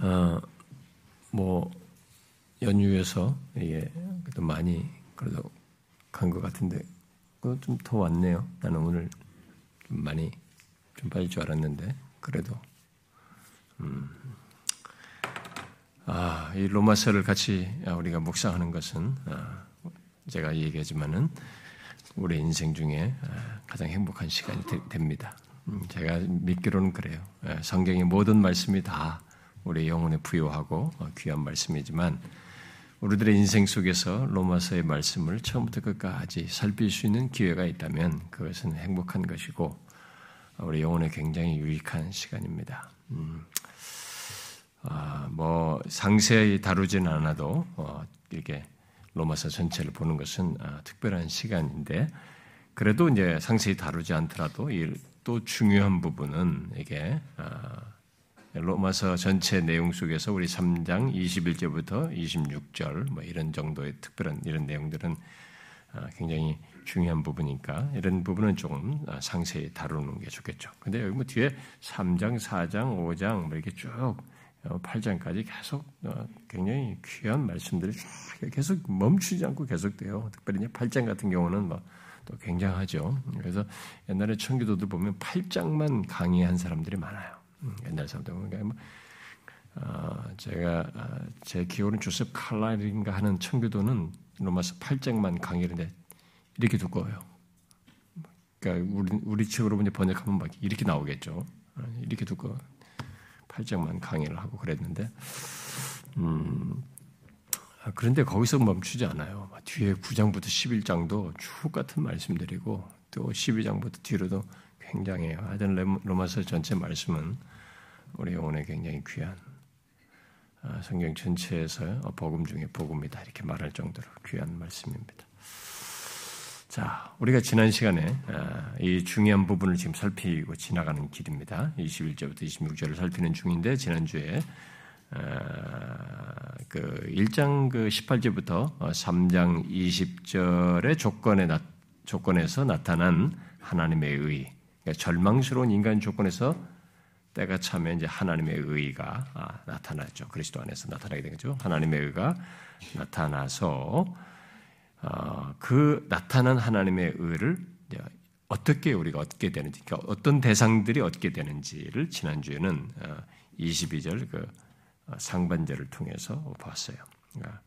어, 뭐 연휴에서 이게 그래도 많이 그래도 간 것 같은데 좀 더 왔네요. 나는 오늘 좀 많이 좀 빠질 줄 알았는데 그래도 음. 아, 이 로마서를 같이 우리가 묵상하는 것은 아, 제가 얘기하지만은 우리 인생 중에 아, 가장 행복한 시간이 되, 됩니다. 음, 제가 믿기로는 그래요. 예, 성경의 모든 말씀이 다 우리 영혼에 부여하고 어, 귀한 말씀이지만 우리들의 인생 속에서 로마서의 말씀을 처음부터 끝까지 살필 수 있는 기회가 있다면 그것은 행복한 것이고 우리 영혼에 굉장히 유익한 시간입니다. 음, 아, 뭐 상세히 다루지는 않아도 어, 이렇게 로마서 전체를 보는 것은 아, 특별한 시간인데 그래도 이제 상세히 다루지 않더라도 또 중요한 부분은 이게 아, 로마서 전체 내용 속에서 우리 3장 21절부터 26절 뭐 이런 정도의 특별한 이런 내용들은 아, 굉장히 중요한 부분이니까 이런 부분은 조금 아, 상세히 다루는 게 좋겠죠. 근데 여기 뭐 뒤에 3장, 4장, 5장 뭐 이렇게 쭉 8장까지 어, 계속 어, 굉장히 귀한 말씀들이 계속 멈추지 않고 계속돼요. 특별히 8장 같은 경우는 뭐 또 굉장하죠. 그래서 옛날에 청교도들 보면 8장만 강의한 사람들이 많아요. 음, 옛날 사람들 그러니까 뭐, 어, 제가 어, 제 기억으로는 조셉 칼라인가 하는 청교도는 로마서 8장만 강의했는데 이렇게 두꺼워요. 그러니까 우리 우리 책으로 이제 번역하면 막 이렇게 나오겠죠. 이렇게 두꺼워. 8장만 강의를 하고 그랬는데, 음, 아, 그런데 거기서 멈추지 않아요. 뒤에 9장부터 11장도 쭉 같은 말씀드리고, 또 12장부터 뒤로도 굉장해요. 하여튼 로마서 전체 말씀은 우리 영혼에 굉장히 귀한 아, 성경 전체에서 복음 중에 복음이다 이렇게 말할 정도로 귀한 말씀입니다. 자, 우리가 지난 시간에 아, 이 중요한 부분을 지금 살피고 지나가는 길입니다. 21절부터 26절을 살피는 중인데 지난주에 아, 그 1장 그 18절부터 3장 20절의 조건에 나, 조건에서 나타난 하나님의 의, 그러니까 절망스러운 인간 조건에서 때가 차면 이제 하나님의 의가 아, 나타나죠. 그리스도 안에서 나타나게 되죠. 하나님의 의가 나타나서 어, 그 나타난 하나님의 의를 어떻게 우리가 얻게 되는지, 그러니까 어떤 대상들이 얻게 되는지를 지난주에는 22절 어, 그 어, 상반절을 통해서 봤어요. 그러니까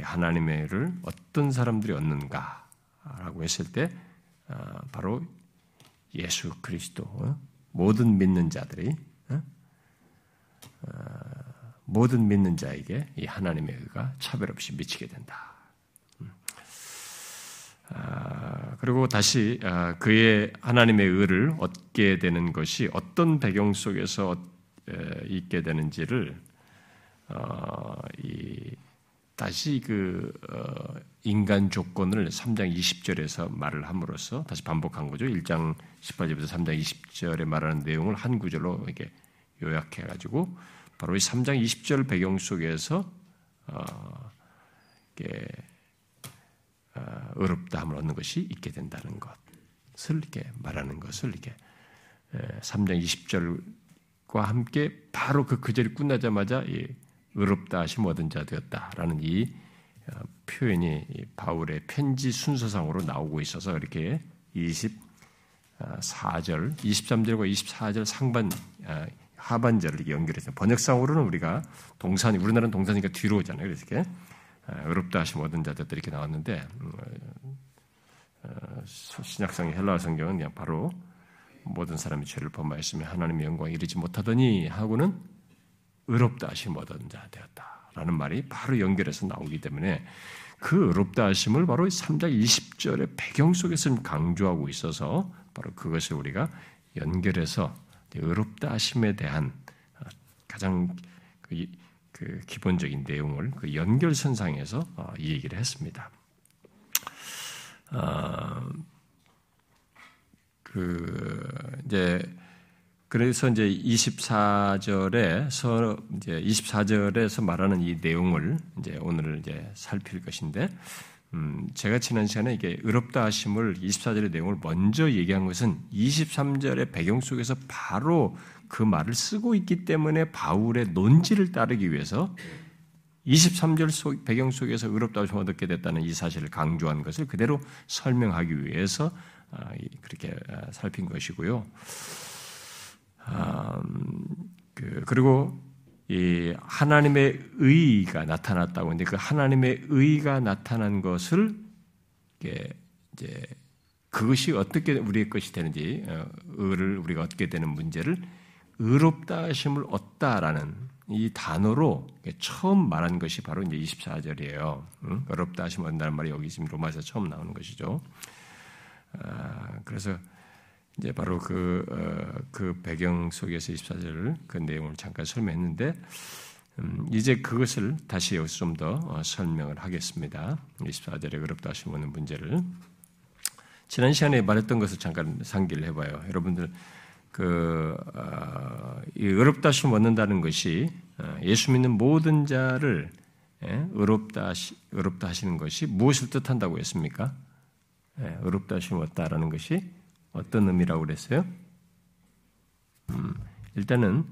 하나님의 의를 어떤 사람들이 얻는가라고 했을 때 바로 예수 그리스도 모든 믿는 자들이 모든 믿는 자에게 이 하나님의 의가 차별 없이 미치게 된다. 아, 그리고 다시 아, 그의 하나님의 의를 얻게 되는 것이 어떤 배경 속에서 있게 되는지를 어, 다시 그 어, 인간 조건을 3장 20절에서 말을 함으로써 다시 반복한 거죠. 1장 18절부터 3장 20절에 말하는 내용을 한 구절로 이렇게 요약해 가지고 바로 이 3장 20절 배경 속에서 어, 이게 어, 의롭다함을 얻는 것이 있게 된다는 것을 이렇게 말하는 것을 이렇게 3장 20절과 함께 바로 그 구절이 끝나자마자 의롭다 하심 얻은 자 되었다라는 이 어, 표현이 바울의 편지 순서상으로 나오고 있어서 이렇게 24절, 23절과 24절 상반 어, 하반절을 연결해서 번역상으로는 우리가 동산이 우리나라는 동산이니까 뒤로 오잖아요. 그래서 이렇게 의롭다 하심 얻은 자들 이렇게 나왔는데 음, 어, 신약성의 헬라어 성경은 그냥 바로 모든 사람이 죄를 범하였으며 하나님의 영광에 이르지 못하더니 하고는 의롭다 하심 얻은 자 되었다라는 말이 바로 연결해서 나오기 때문에 그 의롭다 하심을 바로 3장 20절의 배경 속에서 강조하고 있어서 바로 그것을 우리가 연결해서 의롭다 하심에 대한 가장 그그 기본적인 내용을 그 연결선상에서 어, 이 얘기를 했습니다. 어, 그 이제 그래서 이제 24절에 서 이제 24절에서 말하는 이 내용을 이제 오늘 이제 살필 것인데 음, 제가 지난 시간에 이게 의롭다 하심을 24절의 내용을 먼저 얘기한 것은 23절의 배경 속에서 바로 그 말을 쓰고 있기 때문에 바울의 논지를 따르기 위해서 23절 속, 배경 속에서 의롭다고 좀 얻게 됐다는 이 사실을 강조한 것을 그대로 설명하기 위해서 아, 그렇게 아, 살핀 것이고요. 그, 그리고 이 하나님의 의가 나타났다고 하는데 그 하나님의 의가 나타난 것을 이제 그것이 어떻게 우리의 것이 되는지 어, 의를 우리가 얻게 되는 문제를 의롭다 하심을 얻다라는 이 단어로 처음 말한 것이 바로 이제 24절이에요. 응? 의롭다 하심을 얻는다는 말이 여기 지금 로마에서 처음 나오는 것이죠. 아, 그래서 이제 바로 그, 어, 그 배경 속에서 24절을 그 내용을 잠깐 설명했는데, 음, 이제 그것을 다시 여기서 좀더 어, 설명을 하겠습니다. 24절에 의롭다 하시는 문제를. 지난 시간에 말했던 것을 잠깐 상기를 해봐요. 여러분들, 그, 어, 이 의롭다 하심 얻는다는 것이 어, 예수 믿는 모든 자를 예, 의롭다, 하시, 의롭다 하시는 것이 무엇을 뜻한다고 했습니까? 예, 의롭다 하심 얻다라는 것이 어떤 의미라고 그랬어요? 음, 일단은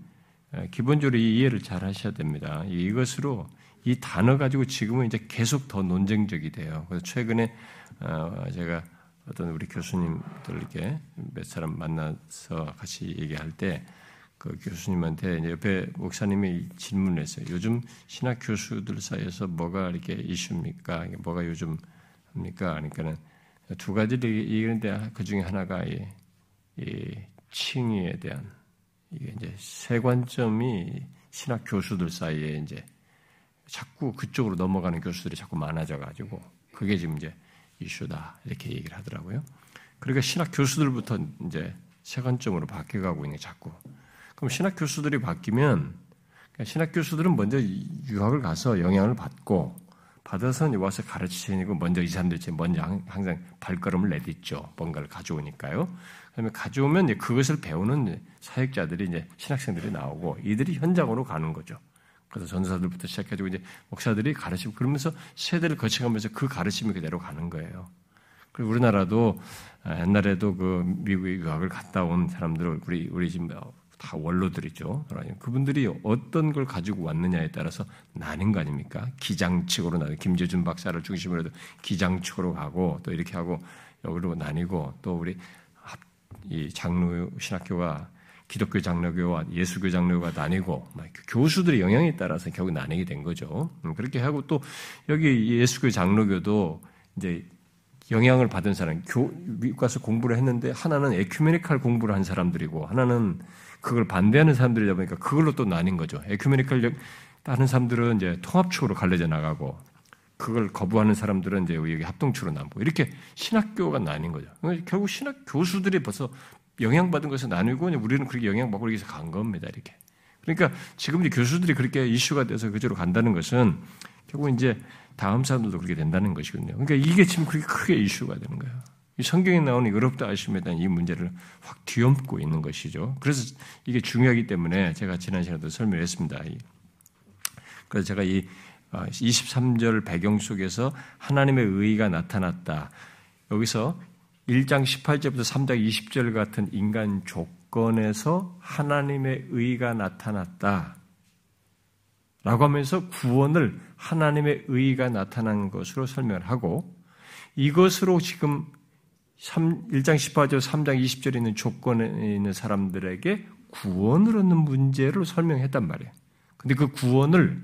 기본적으로 이 이해를 잘 하셔야 됩니다. 이것으로 이 단어 가지고 지금은 이제 계속 더 논쟁적이 돼요. 그래서 최근에 어, 제가 어떤 우리 교수님들 이렇게 몇 사람 만나서 같이 얘기할 때 그 교수님한테 옆에 목사님이 질문을 했어요. 요즘 신학 교수들 사이에서 뭐가 이렇게 이슈입니까? 뭐가 요즘 합니까? 그러니까는 두 가지를 얘기하는데 그 중에 하나가 이, 이 칭의에 대한 이게 이제 세 관점이 신학 교수들 사이에 이제 자꾸 그쪽으로 넘어가는 교수들이 자꾸 많아져 가지고 그게 지금 이제 이슈다 이렇게 얘기를 하더라고요. 그러니까 신학 교수들부터 이제 세 관점으로 바뀌어 가고 있는 게 자꾸. 그럼 신학 교수들이 바뀌면 그러니까 신학 교수들은 먼저 유학을 가서 영향을 받고 받아서 와서 가르치시고 먼저 이 사람들이 먼저 항상 발걸음을 내딛죠. 뭔가를 가져오니까요. 그다음에 가져오면 그것을 배우는 사역자들이 이제 신학생들이 나오고 이들이 현장으로 가는 거죠. 그래서 전사들부터 시작해가지고 이제 목사들이 가르치고 그러면서 세대를 거쳐가면서 그 가르침이 그대로 가는 거예요. 그리고 우리나라도 옛날에도 그 미국에 유학을 갔다 온 사람들 우리 우리 지금 다 원로들이죠. 그분들이 어떤 걸 가지고 왔느냐에 따라서 나는 거 아닙니까? 기장측으로 나뉘 김재준 박사를 중심으로 해도 기장측으로 가고 또 이렇게 하고 여기로 나뉘고 또 우리 이 장로 신학교가 기독교 장로교와 예수교 장로교가 나뉘고 교수들의 영향에 따라서 결국 나뉘게 된 거죠. 음, 그렇게 하고 또 여기 예수교 장로교도 이제 영향을 받은 사람, 교, 미국 가서 공부를 했는데 하나는 에큐메니칼 공부를 한 사람들이고 하나는 그걸 반대하는 사람들이다 보니까 그걸로 또 나뉜 거죠. 에큐메니컬 다른 사람들은 이제 통합 쪽으로 갈려져 나가고 그걸 거부하는 사람들은 이제 여기 합동추로 남고 이렇게 신학교가 나뉜 거죠. 결국 신학 교수들이 벌써 영향받은 것을 나누고 우리는 그렇게 영향받고 이렇게 간 겁니다. 이렇게. 그러니까 지금 이제 교수들이 그렇게 이슈가 돼서 그쪽으로 간다는 것은 결국 이제 다음 사람들도 그렇게 된다는 것이거든요. 그러니까 이게 지금 그렇게 크게 이슈가 되는 거예요. 이 성경에 나오는 의롭다 하심에 대한 이 문제를 확 뒤엎고 있는 것이죠. 그래서 이게 중요하기 때문에 제가 지난 시간에도 설명했습니다. 그래서 제가 이 23절 어, 배경 속에서 하나님의 의가 나타났다. 여기서 1장 18절부터 3장 20절 같은 인간 조건에서 하나님의 의가 나타났다. 라고 하면서 구원을 하나님의 의가 나타난 것으로 설명을 하고 이것으로 지금 3, 1장 18절, 3장 20절에 있는 조건에 있는 사람들에게 구원을 얻는 문제를 설명했단 말이에요. 근데 그 구원을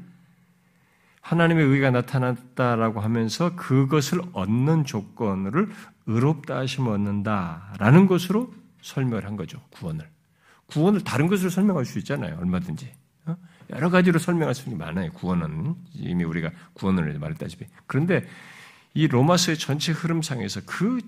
하나님의 의가 나타났다라고 하면서 그것을 얻는 조건을 의롭다 하심을 얻는다라는 것으로 설명을 한 거죠. 구원을. 구원을 다른 것으로 설명할 수 있잖아요. 얼마든지. 어? 여러 가지로 설명할 수 있는 게 많아요. 구원은 이미 우리가 구원을 말했다시피. 그런데 이 로마서의 전체 흐름상에서 그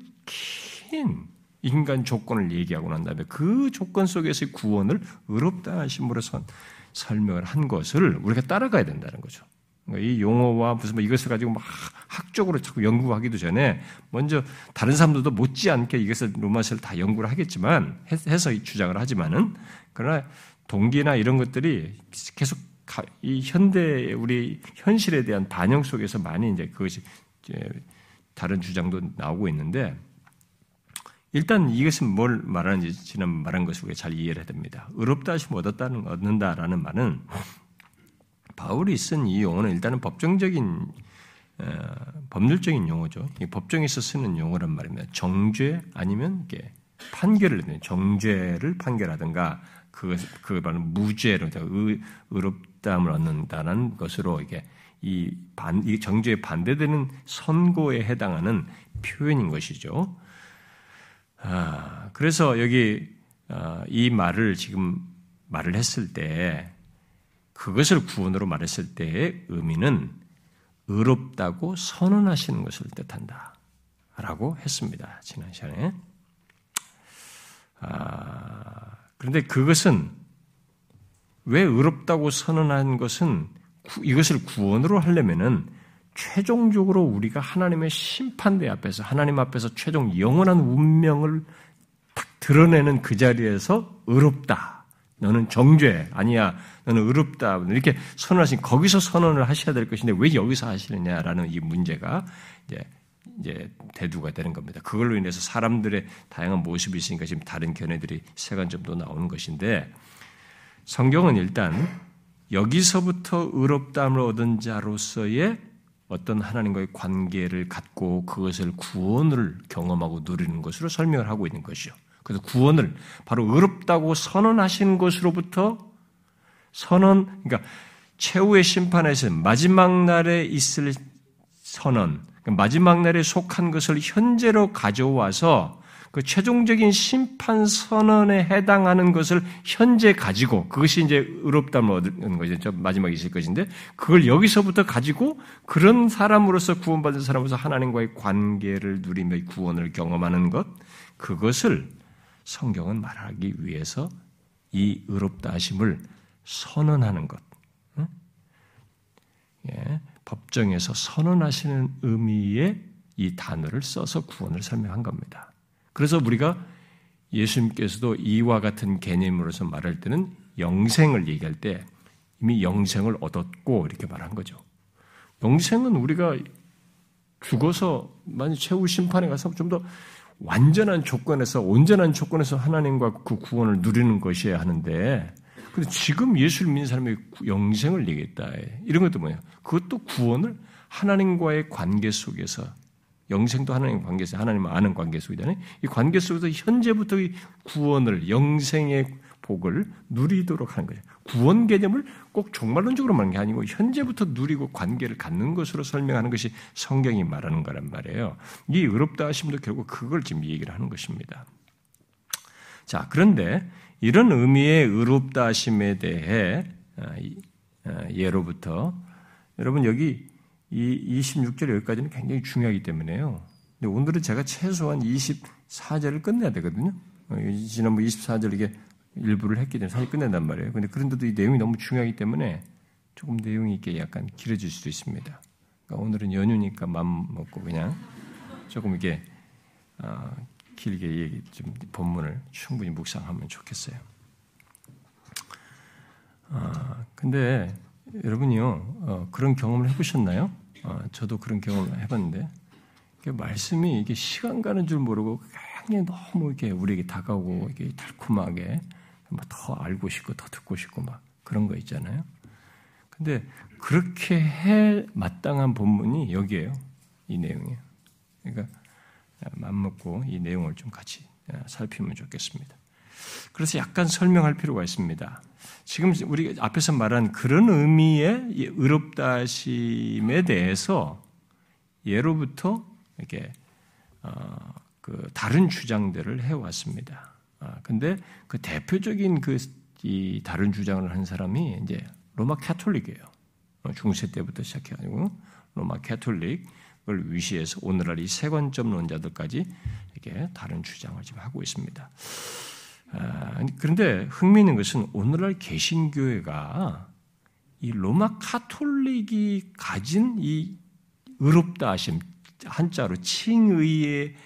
긴 인간 조건을 얘기하고 난 다음에 그 조건 속에서의 구원을 의롭다 하심으로 선 설명을 한 것을 우리가 따라가야 된다는 거죠. 그러니까 이 용어와 무슨 뭐 이것을 가지고 막 학적으로 자꾸 연구하기도 전에 먼저 다른 사람들도 못지않게 이것을 로마서를 다 연구를 하겠지만 해서 주장을 하지만은 그러나 동기나 이런 것들이 계속 이 현대 우리 현실에 대한 반영 속에서 많이 이제 그것이 이제 다른 주장도 나오고 있는데 일단 이것은 뭘 말하는지 지난 말한 것을 우리가 잘 이해를 해야 됩니다. 의롭다 하시면 얻었다는 얻는다라는 말은 바울이 쓴 이 용어는 일단은 법정적인 어, 법률적인 용어죠. 법정에서 쓰는 용어란 말입니다. 정죄 아니면 이게 판결을 정죄를 판결하든가 그것 그 말은 무죄로 의, 의롭다함을 얻는다는 것으로 이게 이, 반, 이 정죄에 반대되는 선고에 해당하는 표현인 것이죠. 아, 그래서 여기 아, 이 말을 지금 말을 했을 때 그것을 구원으로 말했을 때의 의미는 의롭다고 선언하시는 것을 뜻한다. 라고 했습니다. 지난 시간에. 아, 그런데 그것은 왜 의롭다고 선언한 것은 이것을 구원으로 하려면은 최종적으로 우리가 하나님의 심판대 앞에서 하나님 앞에서 최종 영원한 운명을 딱 드러내는 그 자리에서 의롭다. 너는 정죄 아니야. 너는 의롭다. 이렇게 선언하신 거기서 선언을 하셔야 될 것인데 왜 여기서 하시느냐라는 이 문제가 이제 이제 대두가 되는 겁니다. 그걸로 인해서 사람들의 다양한 모습이 있으니까 지금 다른 견해들이 세간점도 나오는 것인데 성경은 일단 여기서부터 의롭다함을 얻은 자로서의 어떤 하나님과의 관계를 갖고 그것을 구원을 경험하고 누리는 것으로 설명을 하고 있는 것이죠. 그래서 구원을 바로 의롭다고 선언하신 것으로부터 선언, 그러니까 최후의 심판에서 마지막 날에 있을 선언, 마지막 날에 속한 것을 현재로 가져와서 그 최종적인 심판 선언에 해당하는 것을 현재 가지고 그것이 이제 의롭다을 얻는 거죠. 마지막에 있을 것인데 그걸 여기서부터 가지고 그런 사람으로서 구원받은 사람으로서 하나님과의 관계를 누리며 구원을 경험하는 것 그것을 성경은 말하기 위해서 이 의롭다 하심을 선언하는 것. 예, 법정에서 선언하시는 의미의 이 단어를 써서 구원을 설명한 겁니다. 그래서 우리가 예수님께서도 이와 같은 개념으로서 말할 때는 영생을 얘기할 때 이미 영생을 얻었고 이렇게 말한 거죠. 영생은 우리가 죽어서 만약 최후 심판에 가서 좀 더 완전한 조건에서 온전한 조건에서 하나님과 그 구원을 누리는 것이어야 하는데 근데 지금 예수를 믿는 사람이 영생을 얘기했다. 이런 것도 뭐냐? 그것도 구원을 하나님과의 관계 속에서 영생도 하나님 관계에서 하나님 아는 관계 속이잖아요. 이 관계 속에서 현재부터 이 구원을 영생의 복을 누리도록 하는 거죠. 구원 개념을 꼭 종말론적으로 말하는 게 아니고 현재부터 누리고 관계를 갖는 것으로 설명하는 것이 성경이 말하는 거란 말이에요. 이 의롭다 하심도 결국 그걸 지금 얘기를 하는 것입니다. 자, 그런데 이런 의미의 의롭다 하심에 대해 아, 아, 예로부터 여러분 여기 이 26절 여기까지는 굉장히 중요하기 때문에요. 근데 오늘은 제가 최소한 24절을 끝내야 되거든요. 어, 지난번 24절 이게 일부를 했기 때문에 사실 끝낸단 말이에요. 근데 그런데도 이 내용이 너무 중요하기 때문에 조금 내용이 있게 약간 길어질 수도 있습니다. 그러니까 오늘은 연휴니까 맘 먹고 그냥 조금 이게 어, 길게 얘기 좀 본문을 충분히 묵상하면 좋겠어요. 아, 근데 여러분이요 어, 그런 경험을 해보셨나요? 어, 저도 그런 경험을 해봤는데 말씀이 이게 시간 가는 줄 모르고 굉장히 너무 이렇게 우리에게 다가오고 이게 달콤하게 더 알고 싶고 더 듣고 싶고 막 그런 거 있잖아요. 근데 그렇게 해 마땅한 본문이 여기에요. 이 내용이에요. 그러니까 맘먹고 이 내용을 좀 같이 살피면 좋겠습니다. 그래서 약간 설명할 필요가 있습니다. 지금 우리 앞에서 말한 그런 의미의 의롭다 하심에 대해서 예로부터 이렇게 어, 그 다른 주장들을 해왔습니다. 아, 근데 그 대표적인 그 이 다른 주장을 한 사람이 이제 로마 Catholic이에요. 어, 중세 때부터 시작해가지고 로마 Catholic을 위시해서 오늘날 이 새 관점론자들까지 이렇게 다른 주장을 지금 하고 있습니다. 아, 그런데 흥미있는 것은 오늘날 개신교회가 이 로마 카톨릭이 가진 이 의롭다 하심 한자로 칭의의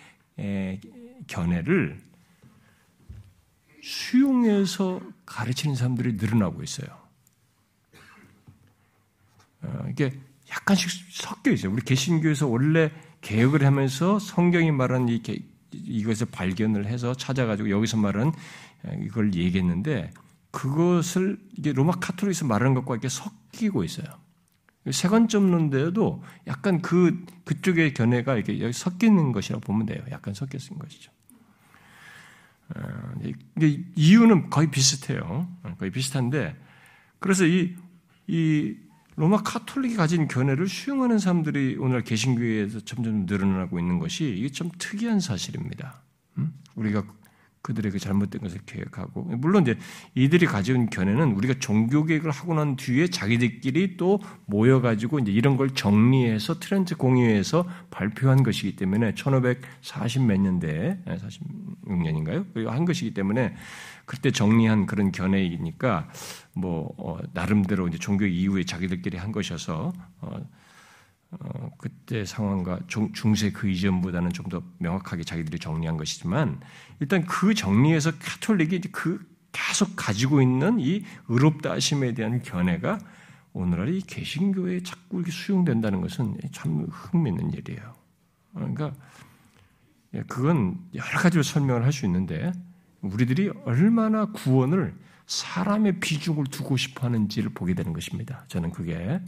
견해를 수용해서 가르치는 사람들이 늘어나고 있어요. 어, 이게 약간씩 섞여 있어요. 우리 개신교에서 원래 개혁을 하면서 성경이 말하는 이 이것을 발견을 해서 찾아가지고 여기서 말은 이걸 얘기했는데 그것을 이게 로마 카톨릭에서 말하는 것과 이렇게 섞이고 있어요. 세관점론대에도 약간 그 그쪽의 견해가 이렇게 섞이는 것이라고 보면 돼요. 약간 섞였은 것이죠. 어, 이유는 거의 비슷해요. 거의 비슷한데 그래서 이, 이 로마 카톨릭이 가진 견해를 수용하는 사람들이 오늘 개신교회에서 점점 늘어나고 있는 것이 이게 좀 특이한 사실입니다. 음? 우리가 그들의 그 잘못된 것을 계획하고 물론 이제 이들이 가져온 견해는 우리가 종교 개혁을 하고 난 뒤에 자기들끼리 또 모여 가지고 이제 이런 걸 정리해서 트렌드 공유해서 발표한 것이기 때문에 1540 몇 년대에 46년인가요? 그리고 한 것이기 때문에 그때 정리한 그런 견해이니까 뭐 어, 나름대로 이제 종교 이후에 자기들끼리 한 것이어서 어, 어, 그때 상황과 중, 중세 그 이전보다는 좀 더 명확하게 자기들이 정리한 것이지만 일단 그 정리에서 카톨릭이 그 계속 가지고 있는 이 의롭다 하심에 대한 견해가 오늘날 이 개신교에 자꾸 이렇게 수용된다는 것은 참 흥미있는 일이에요. 그러니까 예, 그건 여러 가지로 설명을 할 수 있는데 우리들이 얼마나 구원을 사람의 비중을 두고 싶어 하는지를 보게 되는 것입니다. 저는 그게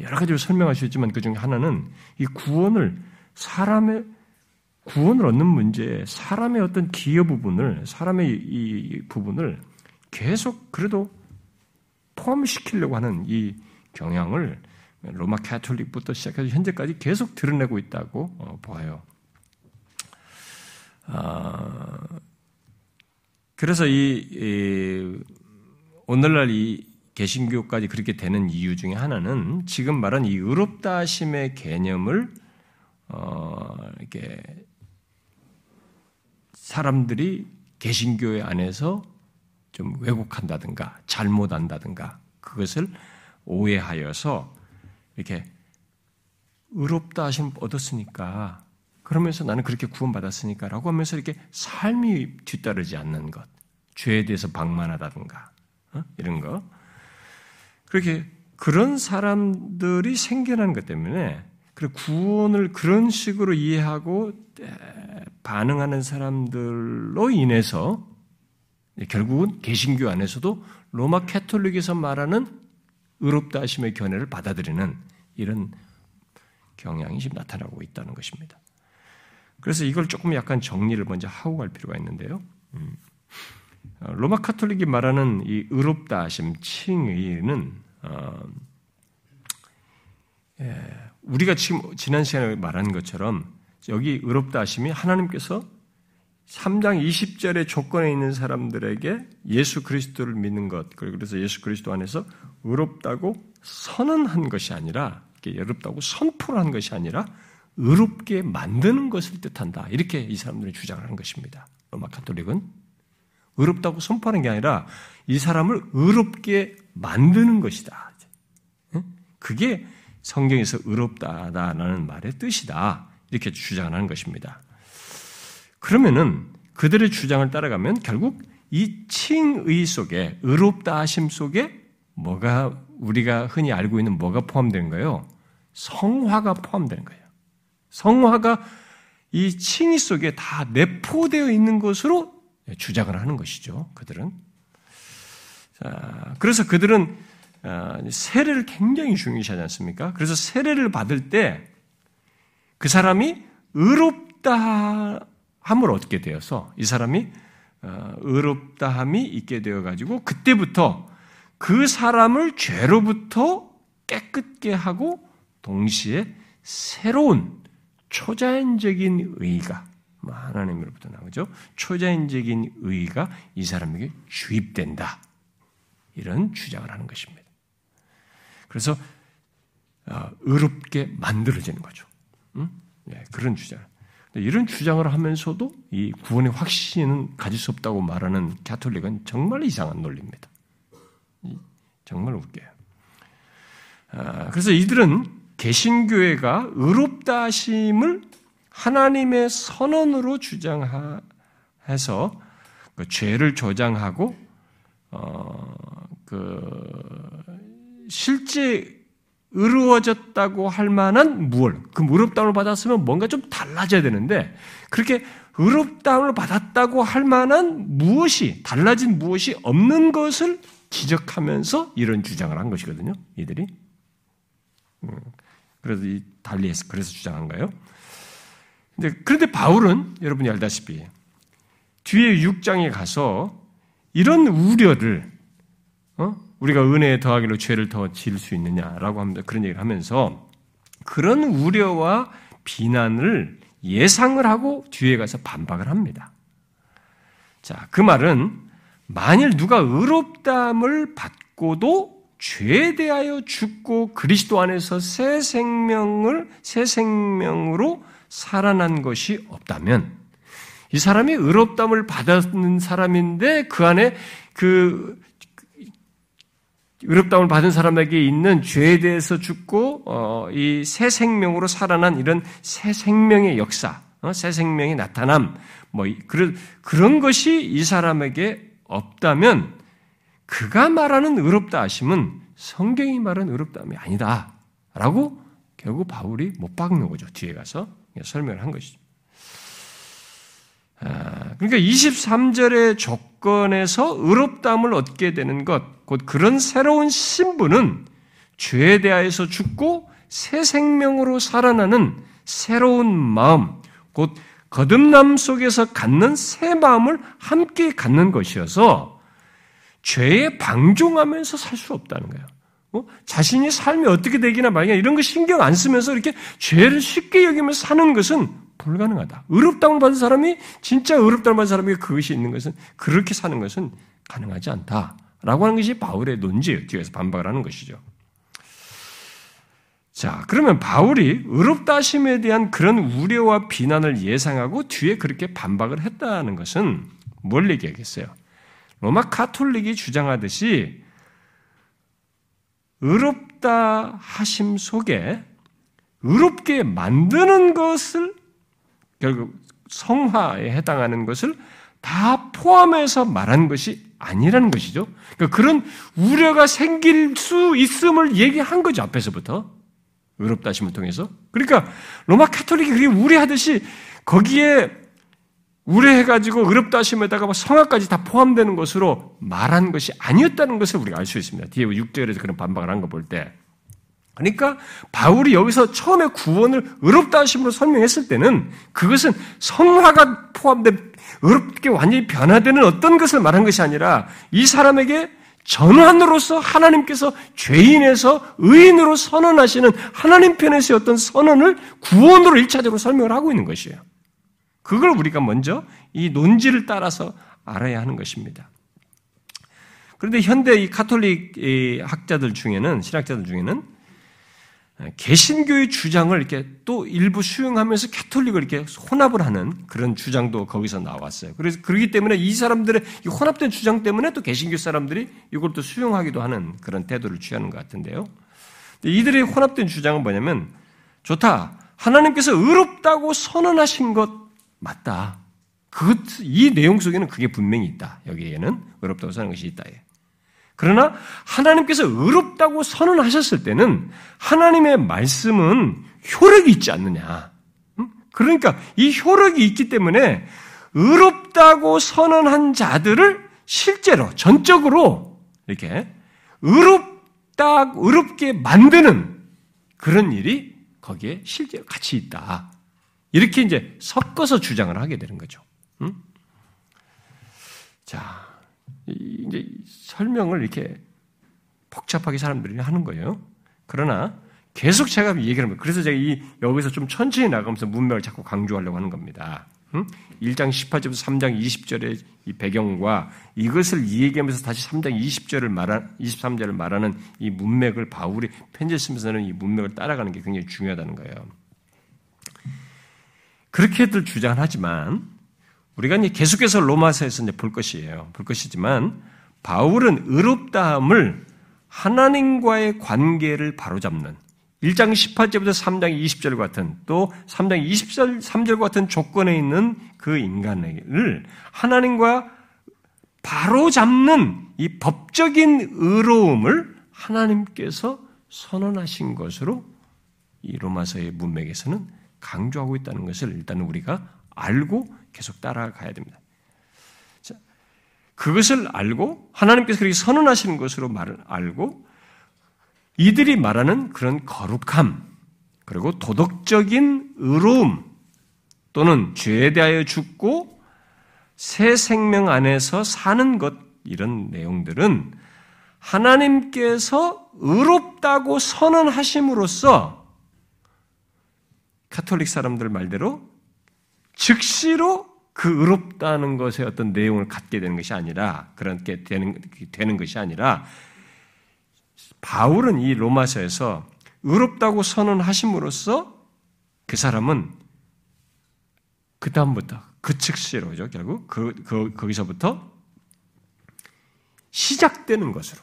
여러 가지로 설명할 수 있지만 그 중에 하나는 이 구원을 사람의 구원을 얻는 문제에 사람의 어떤 기여 부분을 사람의 이 부분을 계속 그래도 포함시키려고 하는 이 경향을 로마 캐톨릭부터 시작해서 현재까지 계속 드러내고 있다고 어, 보아요. 아, 그래서 이, 이 오늘날 이 개신교까지 그렇게 되는 이유 중에 하나는 지금 말한 이 의롭다 하심의 개념을 어, 이렇게 사람들이 개신교회 안에서 좀 왜곡한다든가 잘못한다든가 그것을 오해하여서 이렇게 의롭다 하심 얻었으니까 그러면서 나는 그렇게 구원받았으니까 라고 하면서 이렇게 삶이 뒤따르지 않는 것, 죄에 대해서 방만하다든가 어? 이런 거 그렇게 그런 사람들이 생겨나는 것 때문에 그 구원을 그런 식으로 이해하고 반응하는 사람들로 인해서 결국은 개신교 안에서도 로마 캐톨릭에서 말하는 의롭다 하심의 견해를 받아들이는 이런 경향이 지금 나타나고 있다는 것입니다. 그래서 이걸 조금 약간 정리를 먼저 하고 갈 필요가 있는데요. 음. 어, 로마 카톨릭이 말하는 이 의롭다 하심 칭의는 어, 예, 우리가 지금 지난 시간에 말한 것처럼 여기 의롭다 하심이 하나님께서 3장 20절의 조건에 있는 사람들에게 예수 그리스도를 믿는 것, 그래서 예수 그리스도 안에서 의롭다고 선언한 것이 아니라, 의롭다고 선포를 한 것이 아니라, 의롭게 만드는 것을 뜻한다. 이렇게 이 사람들이 주장을 하는 것입니다. 로마 카톨릭은 의롭다고 선포하는 게 아니라 이 사람을 의롭게 만드는 것이다. 그게 성경에서 의롭다라는 말의 뜻이다. 이렇게 주장을 하는 것입니다. 그러면은 그들의 주장을 따라가면 결국 이 칭의 속에 의롭다 하심 속에 뭐가 우리가 흔히 알고 있는 뭐가 포함되는 거예요? 성화가 포함되는 거예요. 성화가 이 칭의 속에 다 내포되어 있는 것으로 주장을 하는 것이죠. 그들은. 자, 그래서 그들은 아, 세례를 굉장히 중요시하지 않습니까? 그래서 세례를 받을 때 그 사람이 의롭다 함을 얻게 되어서 이 사람이 어, 의롭다 함이 있게 되어 가지고 그때부터 그 사람을 죄로부터 깨끗게 하고 동시에 새로운 초자연적인 의가 뭐 하나님으로부터 나오죠. 초자연적인 의가 이 사람에게 주입된다. 이런 주장을 하는 것입니다. 그래서 어, 의롭게 만들어지는 거죠. 응? 네, 그런 주장. 이런 주장을 하면서도 이 구원의 확신은 가질 수 없다고 말하는 가톨릭은 정말 이상한 논리입니다. 정말 웃겨요. 아, 그래서 이들은 개신교회가 의롭다 하심을 하나님의 선언으로 주장해서 그 죄를 조장하고 어, 그 실제 의로워졌다고 할 만한 무얼, 그 의롭다움을 받았으면 뭔가 좀 달라져야 되는데, 그렇게 의롭다움을 받았다고 할 만한 무엇이, 달라진 무엇이 없는 것을 지적하면서 이런 주장을 한 것이거든요, 이들이. 음, 그래서 이 달리에서 그래서 주장한 거예요. 그런데 바울은 여러분이 알다시피 뒤에 6장에 가서 이런 우려를 어? 우리가 은혜에 더하기로 죄를 더 지을 수 있느냐라고 합니다. 그런 얘기를 하면서 그런 우려와 비난을 예상을 하고 뒤에 가서 반박을 합니다. 자, 그 말은 만일 누가 의롭담을 받고도 죄에 대하여 죽고 그리스도 안에서 새 생명을 새 생명으로 살아난 것이 없다면 이 사람이 의롭담을 받았는 사람인데 그 안에 그 의롭다움을 받은 사람에게 있는 죄에 대해서 죽고 어, 이 새 생명으로 살아난 이런 새 생명의 역사, 어, 새 생명의 나타남, 뭐 그런 그런 것이 이 사람에게 없다면 그가 말하는 의롭다 하심은 성경이 말하는 의롭다함이 아니다라고 결국 바울이 못 박는 거죠. 뒤에 가서 설명을 한 것이죠. 아, 그러니까 23절의 조건에서 의롭다함을 얻게 되는 것, 곧 그런 새로운 신분은 죄에 대하여서 죽고 새 생명으로 살아나는 새로운 마음, 곧 거듭남 속에서 갖는 새 마음을 함께 갖는 것이어서 죄에 방종하면서 살 수 없다는 거예요. 어? 자신이 삶이 어떻게 되기나 말이냐 이런 거 신경 안 쓰면서 이렇게 죄를 쉽게 여기면서 사는 것은 불가능하다. 의롭다움을 받은 사람이 진짜 의롭다움을 받은 사람이 그것이 있는 것은 그렇게 사는 것은 가능하지 않다라고 하는 것이 바울의 논지예요. 뒤에서 반박을 하는 것이죠. 자, 그러면 바울이 의롭다 하심에 대한 그런 우려와 비난을 예상하고 뒤에 그렇게 반박을 했다는 것은 뭘 얘기하겠어요? 로마 카톨릭이 주장하듯이 의롭다 하심 속에 의롭게 만드는 것을 결국 성화에 해당하는 것을 다 포함해서 말한 것이 아니라는 것이죠. 그러니까 그런 우려가 생길 수 있음을 얘기한 거죠, 앞에서부터. 의롭다 하심을 통해서. 그러니까 로마 카톨릭이 그렇게 우려하듯이 거기에 우려해가지고 의롭다 하심에다가 성화까지 다 포함되는 것으로 말한 것이 아니었다는 것을 우리가 알 수 있습니다. 뒤에 6절에서 그런 반박을 한 거 볼 때. 그러니까 바울이 여기서 처음에 구원을 의롭다 하심으로 설명했을 때는 그것은 성화가 포함된 의롭게 완전히 변화되는 어떤 것을 말한 것이 아니라 이 사람에게 전환으로서 하나님께서 죄인에서 의인으로 선언하시는 하나님 편에서의 어떤 선언을 구원으로 일차적으로 설명을 하고 있는 것이에요. 그걸 우리가 먼저 이 논지를 따라서 알아야 하는 것입니다. 그런데 현대 이 카톨릭 학자들 중에는 신학자들 중에는 개신교의 주장을 이렇게 또 일부 수용하면서 캐톨릭을 이렇게 혼합을 하는 그런 주장도 거기서 나왔어요. 그래서 그렇기 때문에 이 사람들의 이 혼합된 주장 때문에 또 개신교 사람들이 이걸 또 수용하기도 하는 그런 태도를 취하는 것 같은데요. 이들의 혼합된 주장은 뭐냐면 좋다. 하나님께서 의롭다고 선언하신 것 맞다. 그, 이 내용 속에는 그게 분명히 있다. 여기에는 의롭다고 선언한 것이 있다. 그러나 하나님께서 의롭다고 선언하셨을 때는 하나님의 말씀은 효력이 있지 않느냐. 그러니까 이 효력이 있기 때문에 의롭다고 선언한 자들을 실제로 전적으로 이렇게 의롭다 의롭게 만드는 그런 일이 거기에 실제로 같이 있다. 이렇게 이제 섞어서 주장을 하게 되는 거죠. 음? 자, 이제 설명을 이렇게 복잡하게 사람들이 하는 거예요. 그러나 계속 제가 얘기를 합니다. 그래서 제가 이 여기서 좀 천천히 나가면서 문맥을 자꾸 강조하려고 하는 겁니다. 1장 18절부터 3장 20절의 이 배경과 이것을 이야기하면서 다시 3장 20절을 말한 23절을 말하는 이 문맥을 바울이 편지 쓰면서는 이 문맥을 따라가는 게 굉장히 중요하다는 거예요. 그렇게들 주장하지만 우리가 이제 계속해서 로마서에서 이제 볼 것이에요. 볼 것이지만 바울은 의롭다함을 하나님과의 관계를 바로잡는 1장 18절부터 3장 20절 같은 또 3장 23절 같은 조건에 있는 그 인간을 하나님과 바로잡는 이 법적인 의로움을 하나님께서 선언하신 것으로 이 로마서의 문맥에서는 강조하고 있다는 것을 일단 우리가 알고 계속 따라가야 됩니다. 자, 그것을 알고 하나님께서 그렇게 선언하시는 것으로 말을 알고 이들이 말하는 그런 거룩함 그리고 도덕적인 의로움 또는 죄에 대하여 죽고 새 생명 안에서 사는 것 이런 내용들은 하나님께서 의롭다고 선언하심으로써 카톨릭 사람들 말대로 즉시로 그 의롭다는 것의 어떤 내용을 갖게 되는 것이 아니라 그렇게 되는, 되는 것이 아니라 바울은 이 로마서에서 의롭다고 선언하심으로써 그 사람은 그 다음부터 그 즉시로죠 결국. 그, 그 거기서부터 시작되는 것으로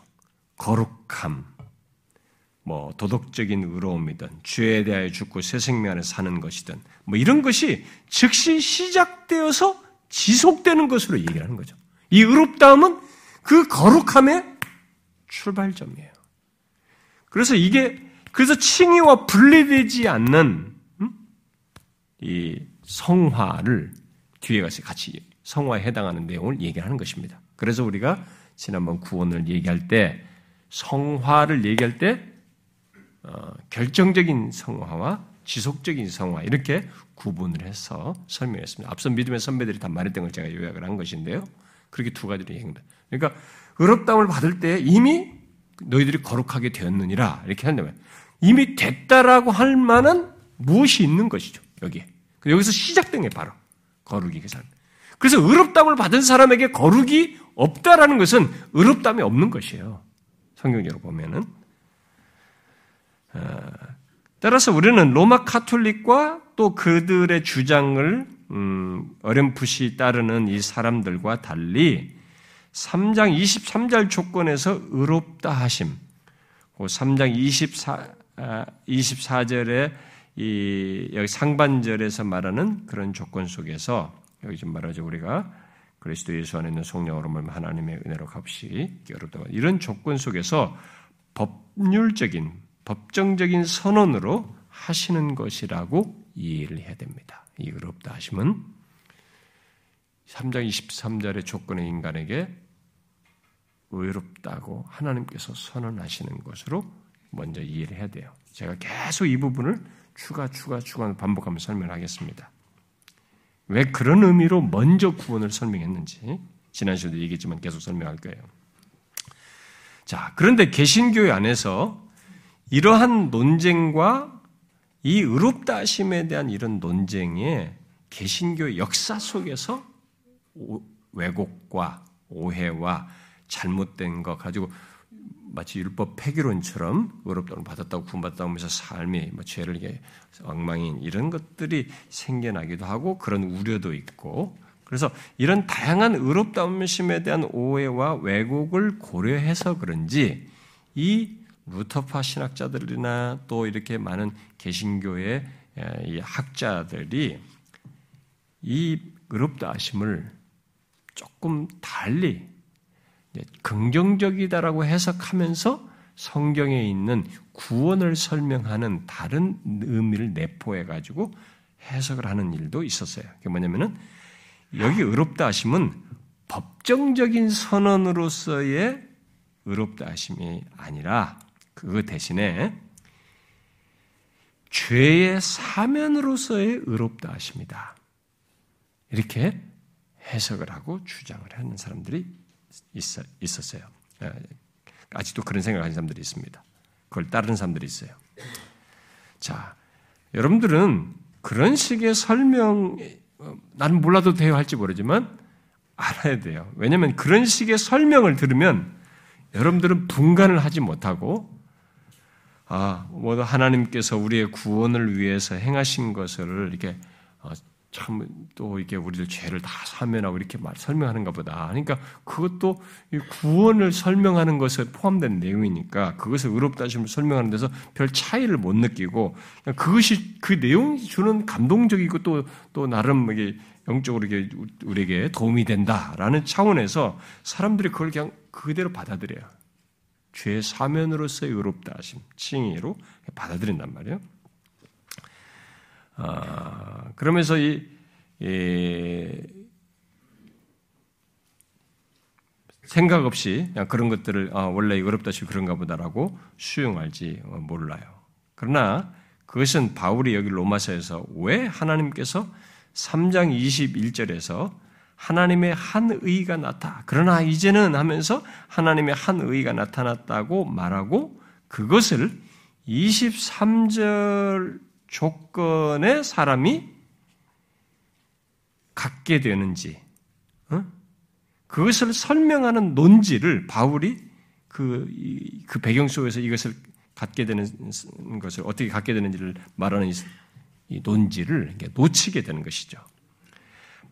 거룩함, 뭐 도덕적인 의로움이든 죄에 대하여 죽고 새 생명 안에 사는 것이든 뭐 이런 것이 즉시 시작되어서 지속되는 것으로 얘기를 하는 거죠. 이 의롭다함은 그 거룩함의 출발점이에요. 그래서 이게 그래서 칭의와 분리되지 않는 음? 이 성화를 뒤에 가서 같이 성화에 해당하는 내용을 얘기하는 것입니다. 그래서 우리가 지난번 구원을 얘기할 때 성화를 얘기할 때 어, 결정적인 성화와 지속적인 성화 이렇게 구분을 해서 설명했습니다. 앞서 믿음의 선배들이 다 말했던 걸 제가 요약을 한 것인데요. 그렇게 두 가지로 얘기합니다. 그러니까 의롭다움을 받을 때 이미 너희들이 거룩하게 되었느니라 이렇게 한다면 이미 됐다라고 할 만한 무엇이 있는 것이죠. 여기에 여기서 시작된 게 바로 거룩이 그 사람. 그래서 의롭다움을 받은 사람에게 거룩이 없다라는 것은 의롭다움이 없는 것이에요. 성경적으로 보면은. 어, 따라서 우리는 로마 카톨릭과 또 그들의 주장을 음, 어렴풋이 따르는 이 사람들과 달리 3장 23절 조건에서 의롭다 하심, 3장 24, 24절에 이 여기 상반절에서 말하는 그런 조건 속에서 여기 좀 말하죠 우리가 그리스도 예수 안에 있는 성령으로 하나님의 은혜로 값이 어렵다. 이런 조건 속에서 법률적인 법정적인 선언으로 하시는 것이라고 이해를 해야 됩니다. 이 의롭다 하심은 3장 23절의 조건의 인간에게 의롭다고 하나님께서 선언하시는 것으로 먼저 이해를 해야 돼요. 제가 계속 이 부분을 추가, 추가, 추가 반복하면서 설명하겠습니다. 왜 그런 의미로 먼저 구원을 설명했는지 지난 시간에도 얘기했지만 계속 설명할 거예요. 자, 그런데 개신교회 안에서 이러한 논쟁과 이 의롭다 하심에 대한 이런 논쟁에 개신교 역사 속에서 왜곡과 오해와 잘못된 것 가지고 마치 율법 폐기론처럼 의롭다고 받았다고 구원받았다고 하면서 삶이 뭐 죄를 이게 엉망인 이런 것들이 생겨나기도 하고 그런 우려도 있고. 그래서 이런 다양한 의롭다움심에 대한 오해와 왜곡을 고려해서 그런지 이 루터파 신학자들이나 또 이렇게 많은 개신교의 학자들이 이 의롭다 하심을 조금 달리 긍정적이다라고 해석하면서 성경에 있는 구원을 설명하는 다른 의미를 내포해 가지고 해석을 하는 일도 있었어요. 그게 뭐냐면은 여기 의롭다 하심은 법정적인 선언으로서의 의롭다 하심이 아니라 그 대신에 죄의 사면으로서의 의롭다 하십니다. 이렇게 해석을 하고 주장을 하는 사람들이 있었어요. 예, 아직도 그런 생각하는 사람들이 있습니다. 그걸 따르는 사람들이 있어요. 자, 여러분들은 그런 식의 설명, 어, 나는 몰라도 돼요 할지 모르지만 알아야 돼요. 왜냐하면 그런 식의 설명을 들으면 여러분들은 분간을 하지 못하고 아, 뭐 하나님께서 우리의 구원을 위해서 행하신 것을 이렇게 어, 참또 이게 우리들 죄를 다 사면하고 이렇게 말 설명하는가 보다. 그러니까 그것도 구원을 설명하는 것에 포함된 내용이니까 그것을 의롭다 하심을 설명하는 데서 별 차이를 못 느끼고 그것이 그 내용이 주는 감동적이고 또또 나름 이게 영적으로 이게 우리에게 도움이 된다라는 차원에서 사람들이 그걸 그냥 그대로 받아들여요. 죄 사면으로서의 의롭다 하심, 칭의로 받아들인단 말이에요. 아, 그러면서 이, 이 생각 없이 그런 것들을 아, 원래 의롭다 시 그런가 보다라고 수용할지 몰라요. 그러나 그것은 바울이 여기 로마서에서 왜 하나님께서 3장 21절에서 하나님의 한 의가 나타. 그러나 이제는 하면서 하나님의 한 의가 나타났다고 말하고 그것을 23절 조건의 사람이 갖게 되는지, 어? 그것을 설명하는 논지를 바울이 그, 그 배경 속에서 이것을 갖게 되는 것을 어떻게 갖게 되는지를 말하는 이 논지를 놓치게 되는 것이죠.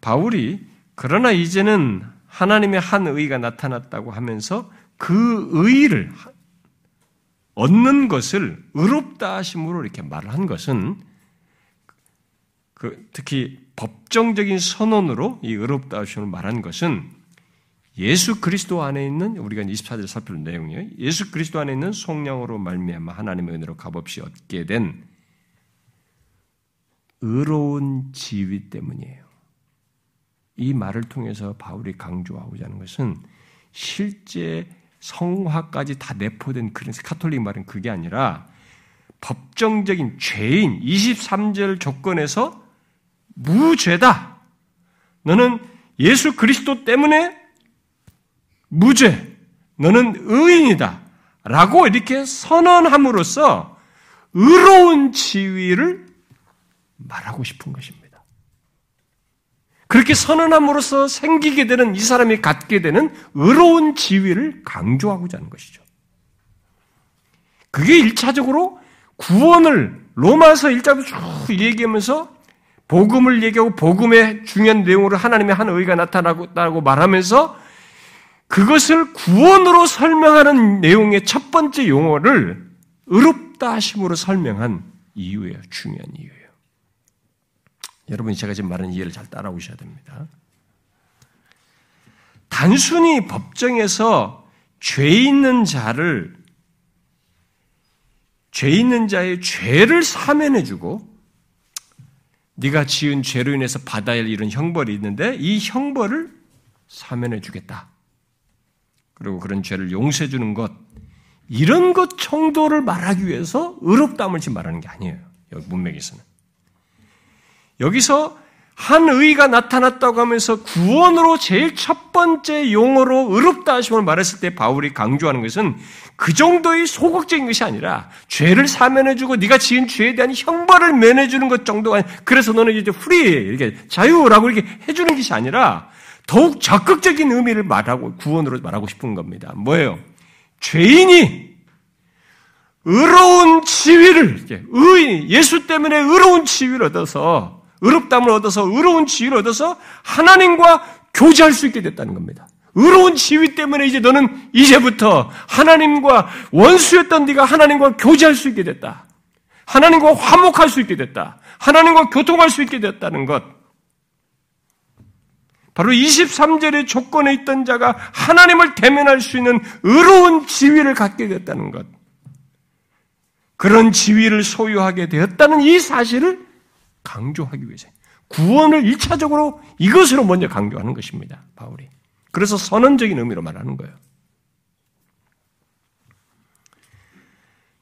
바울이 그러나 이제는 하나님의 한 의가 나타났다고 하면서 그 의를 얻는 것을 의롭다 하심으로 이렇게 말한 것은 그 특히 법정적인 선언으로 이 의롭다 하심을 말한 것은 예수 그리스도 안에 있는 우리가 24절 살펴볼 내용이에요. 예수 그리스도 안에 있는 속량으로 말미암아 하나님의 은혜로 값없이 얻게 된 의로운 지위 때문이에요. 이 말을 통해서 바울이 강조하고자 하는 것은 실제 성화까지 다 내포된 그런 카톨릭 말은 그게 아니라 법정적인 죄인 23절 조건에서 무죄다. 너는 예수 그리스도 때문에 무죄. 너는 의인이다. 라고 이렇게 선언함으로써 의로운 지위를 말하고 싶은 것입니다. 그렇게 선언함으로써 생기게 되는 이 사람이 갖게 되는 의로운 지위를 강조하고자 하는 것이죠. 그게 1차적으로 구원을 로마서 1장부터 쭉 얘기하면서 복음을 얘기하고 복음의 중요한 내용으로 하나님의 한 의가 나타나고 말하면서 그것을 구원으로 설명하는 내용의 첫 번째 용어를 의롭다 하심으로 설명한 이유예요. 중요한 이유예요. 여러분이 제가 지금 말하는 이해를 잘 따라오셔야 됩니다. 단순히 법정에서 죄 있는 자를 죄 있는 자의 죄를 사면해 주고 네가 지은 죄로 인해서 받아야 할 이런 형벌이 있는데 이 형벌을 사면해 주겠다. 그리고 그런 죄를 용서해 주는 것 이런 것 정도를 말하기 위해서 의롭다함을 지금 말하는 게 아니에요. 여기 문맥에서는. 여기서 한 의가 나타났다고 하면서 구원으로 제일 첫 번째 용어로 의롭다 하심을 말했을 때 바울이 강조하는 것은 그 정도의 소극적인 것이 아니라 죄를 사면해주고 네가 지은 죄에 대한 형벌을 면해주는 것 정도가 그래서 너는 이제 free 이렇게 자유라고 이렇게 해주는 것이 아니라 더욱 적극적인 의미를 말하고 구원으로 말하고 싶은 겁니다. 뭐예요? 죄인이 의로운 지위를 의 예수 때문에 의로운 지위를 얻어서 의롭다 함을 얻어서 의로운 지위를 얻어서 하나님과 교제할 수 있게 됐다는 겁니다. 의로운 지위 때문에 이제 너는 이제부터 하나님과 원수였던 네가 하나님과 교제할 수 있게 됐다. 하나님과 화목할 수 있게 됐다. 하나님과 교통할 수 있게 됐다는 것. 바로 23절의 조건에 있던 자가 하나님을 대면할 수 있는 의로운 지위를 갖게 됐다는 것. 그런 지위를 소유하게 되었다는 이 사실을 강조하기 위해서 구원을 1차적으로 이것으로 먼저 강조하는 것입니다. 바울이. 그래서 선언적인 의미로 말하는 거예요.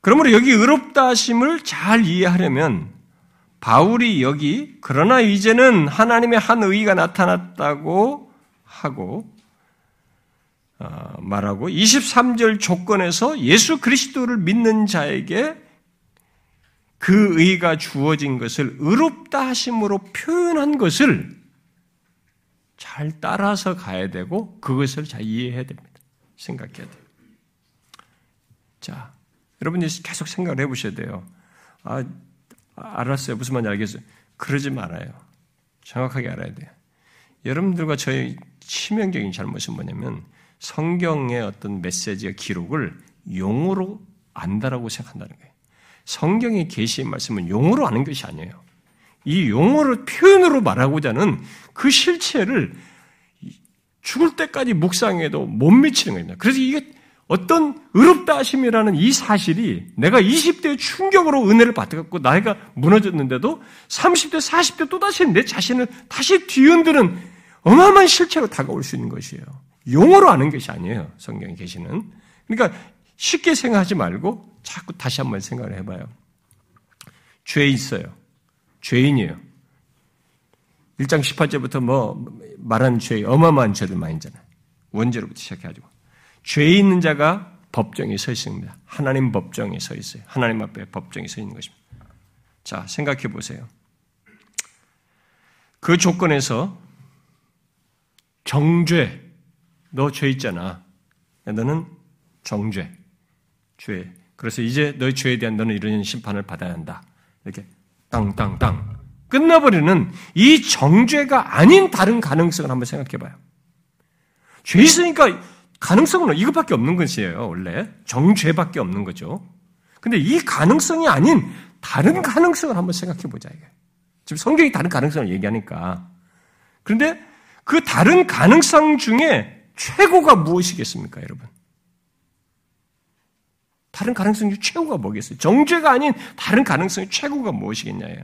그러므로 여기 의롭다 하심을 잘 이해하려면 바울이 여기 그러나 이제는 하나님의 한 의가 나타났다고 하고 어, 말하고 23절 조건에서 예수 그리스도를 믿는 자에게 그 의가 주어진 것을 의롭다 하심으로 표현한 것을 잘 따라서 가야 되고 그것을 잘 이해해야 됩니다. 생각해야 돼요. 자, 여러분이 계속 생각을 해보셔야 돼요. 아, 알았어요. 무슨 말인지 알겠어요. 그러지 말아요. 정확하게 알아야 돼요. 여러분들과 저의 치명적인 잘못은 뭐냐면 성경의 어떤 메시지와 기록을 용어로 안다라고 생각한다는 거예요. 성경의 계시의 말씀은 용어로 아는 것이 아니에요. 이 용어를 표현으로 말하고자 하는 그 실체를 죽을 때까지 묵상해도 못 미치는 겁니다. 그래서 이게 어떤 의롭다 하심이라는 이 사실이 내가 20대의 충격으로 은혜를 받아갖고 나이가 무너졌는데도 30대, 40대 또다시 내 자신을 다시 뒤흔드는 어마어마한 실체로 다가올 수 있는 것이에요. 용어로 아는 것이 아니에요. 성경에 계시는. 그러니까 쉽게 생각하지 말고 자꾸 다시 한번 생각을 해봐요. 죄 있어요. 죄인이에요. 1장 18절부터 뭐 말하는 죄, 어마어마한 죄들 많이 있잖아요. 원죄로부터 시작해가지고. 죄 있는 자가 법정에 서 있습니다. 하나님 법정에 서 있어요. 하나님 앞에 법정에 서 있는 것입니다. 자, 생각해 보세요. 그 조건에서 정죄, 너 죄 있잖아. 너는 정죄, 죄. 그래서 이제 너의 죄에 대한 너는 이런 심판을 받아야 한다. 이렇게 땅땅땅 끝나버리는 이 정죄가 아닌 다른 가능성을 한번 생각해 봐요. 죄 있으니까 가능성은 이것밖에 없는 것이에요, 원래. 정죄밖에 없는 거죠. 근데 이 가능성이 아닌 다른 가능성을 한번 생각해 보자, 이게. 지금 성경이 다른 가능성을 얘기하니까. 그런데 그 다른 가능성 중에 최고가 무엇이겠습니까, 여러분? 다른 가능성 중 최고가 뭐겠어요? 정죄가 아닌 다른 가능성의 최고가 무엇이겠냐예요.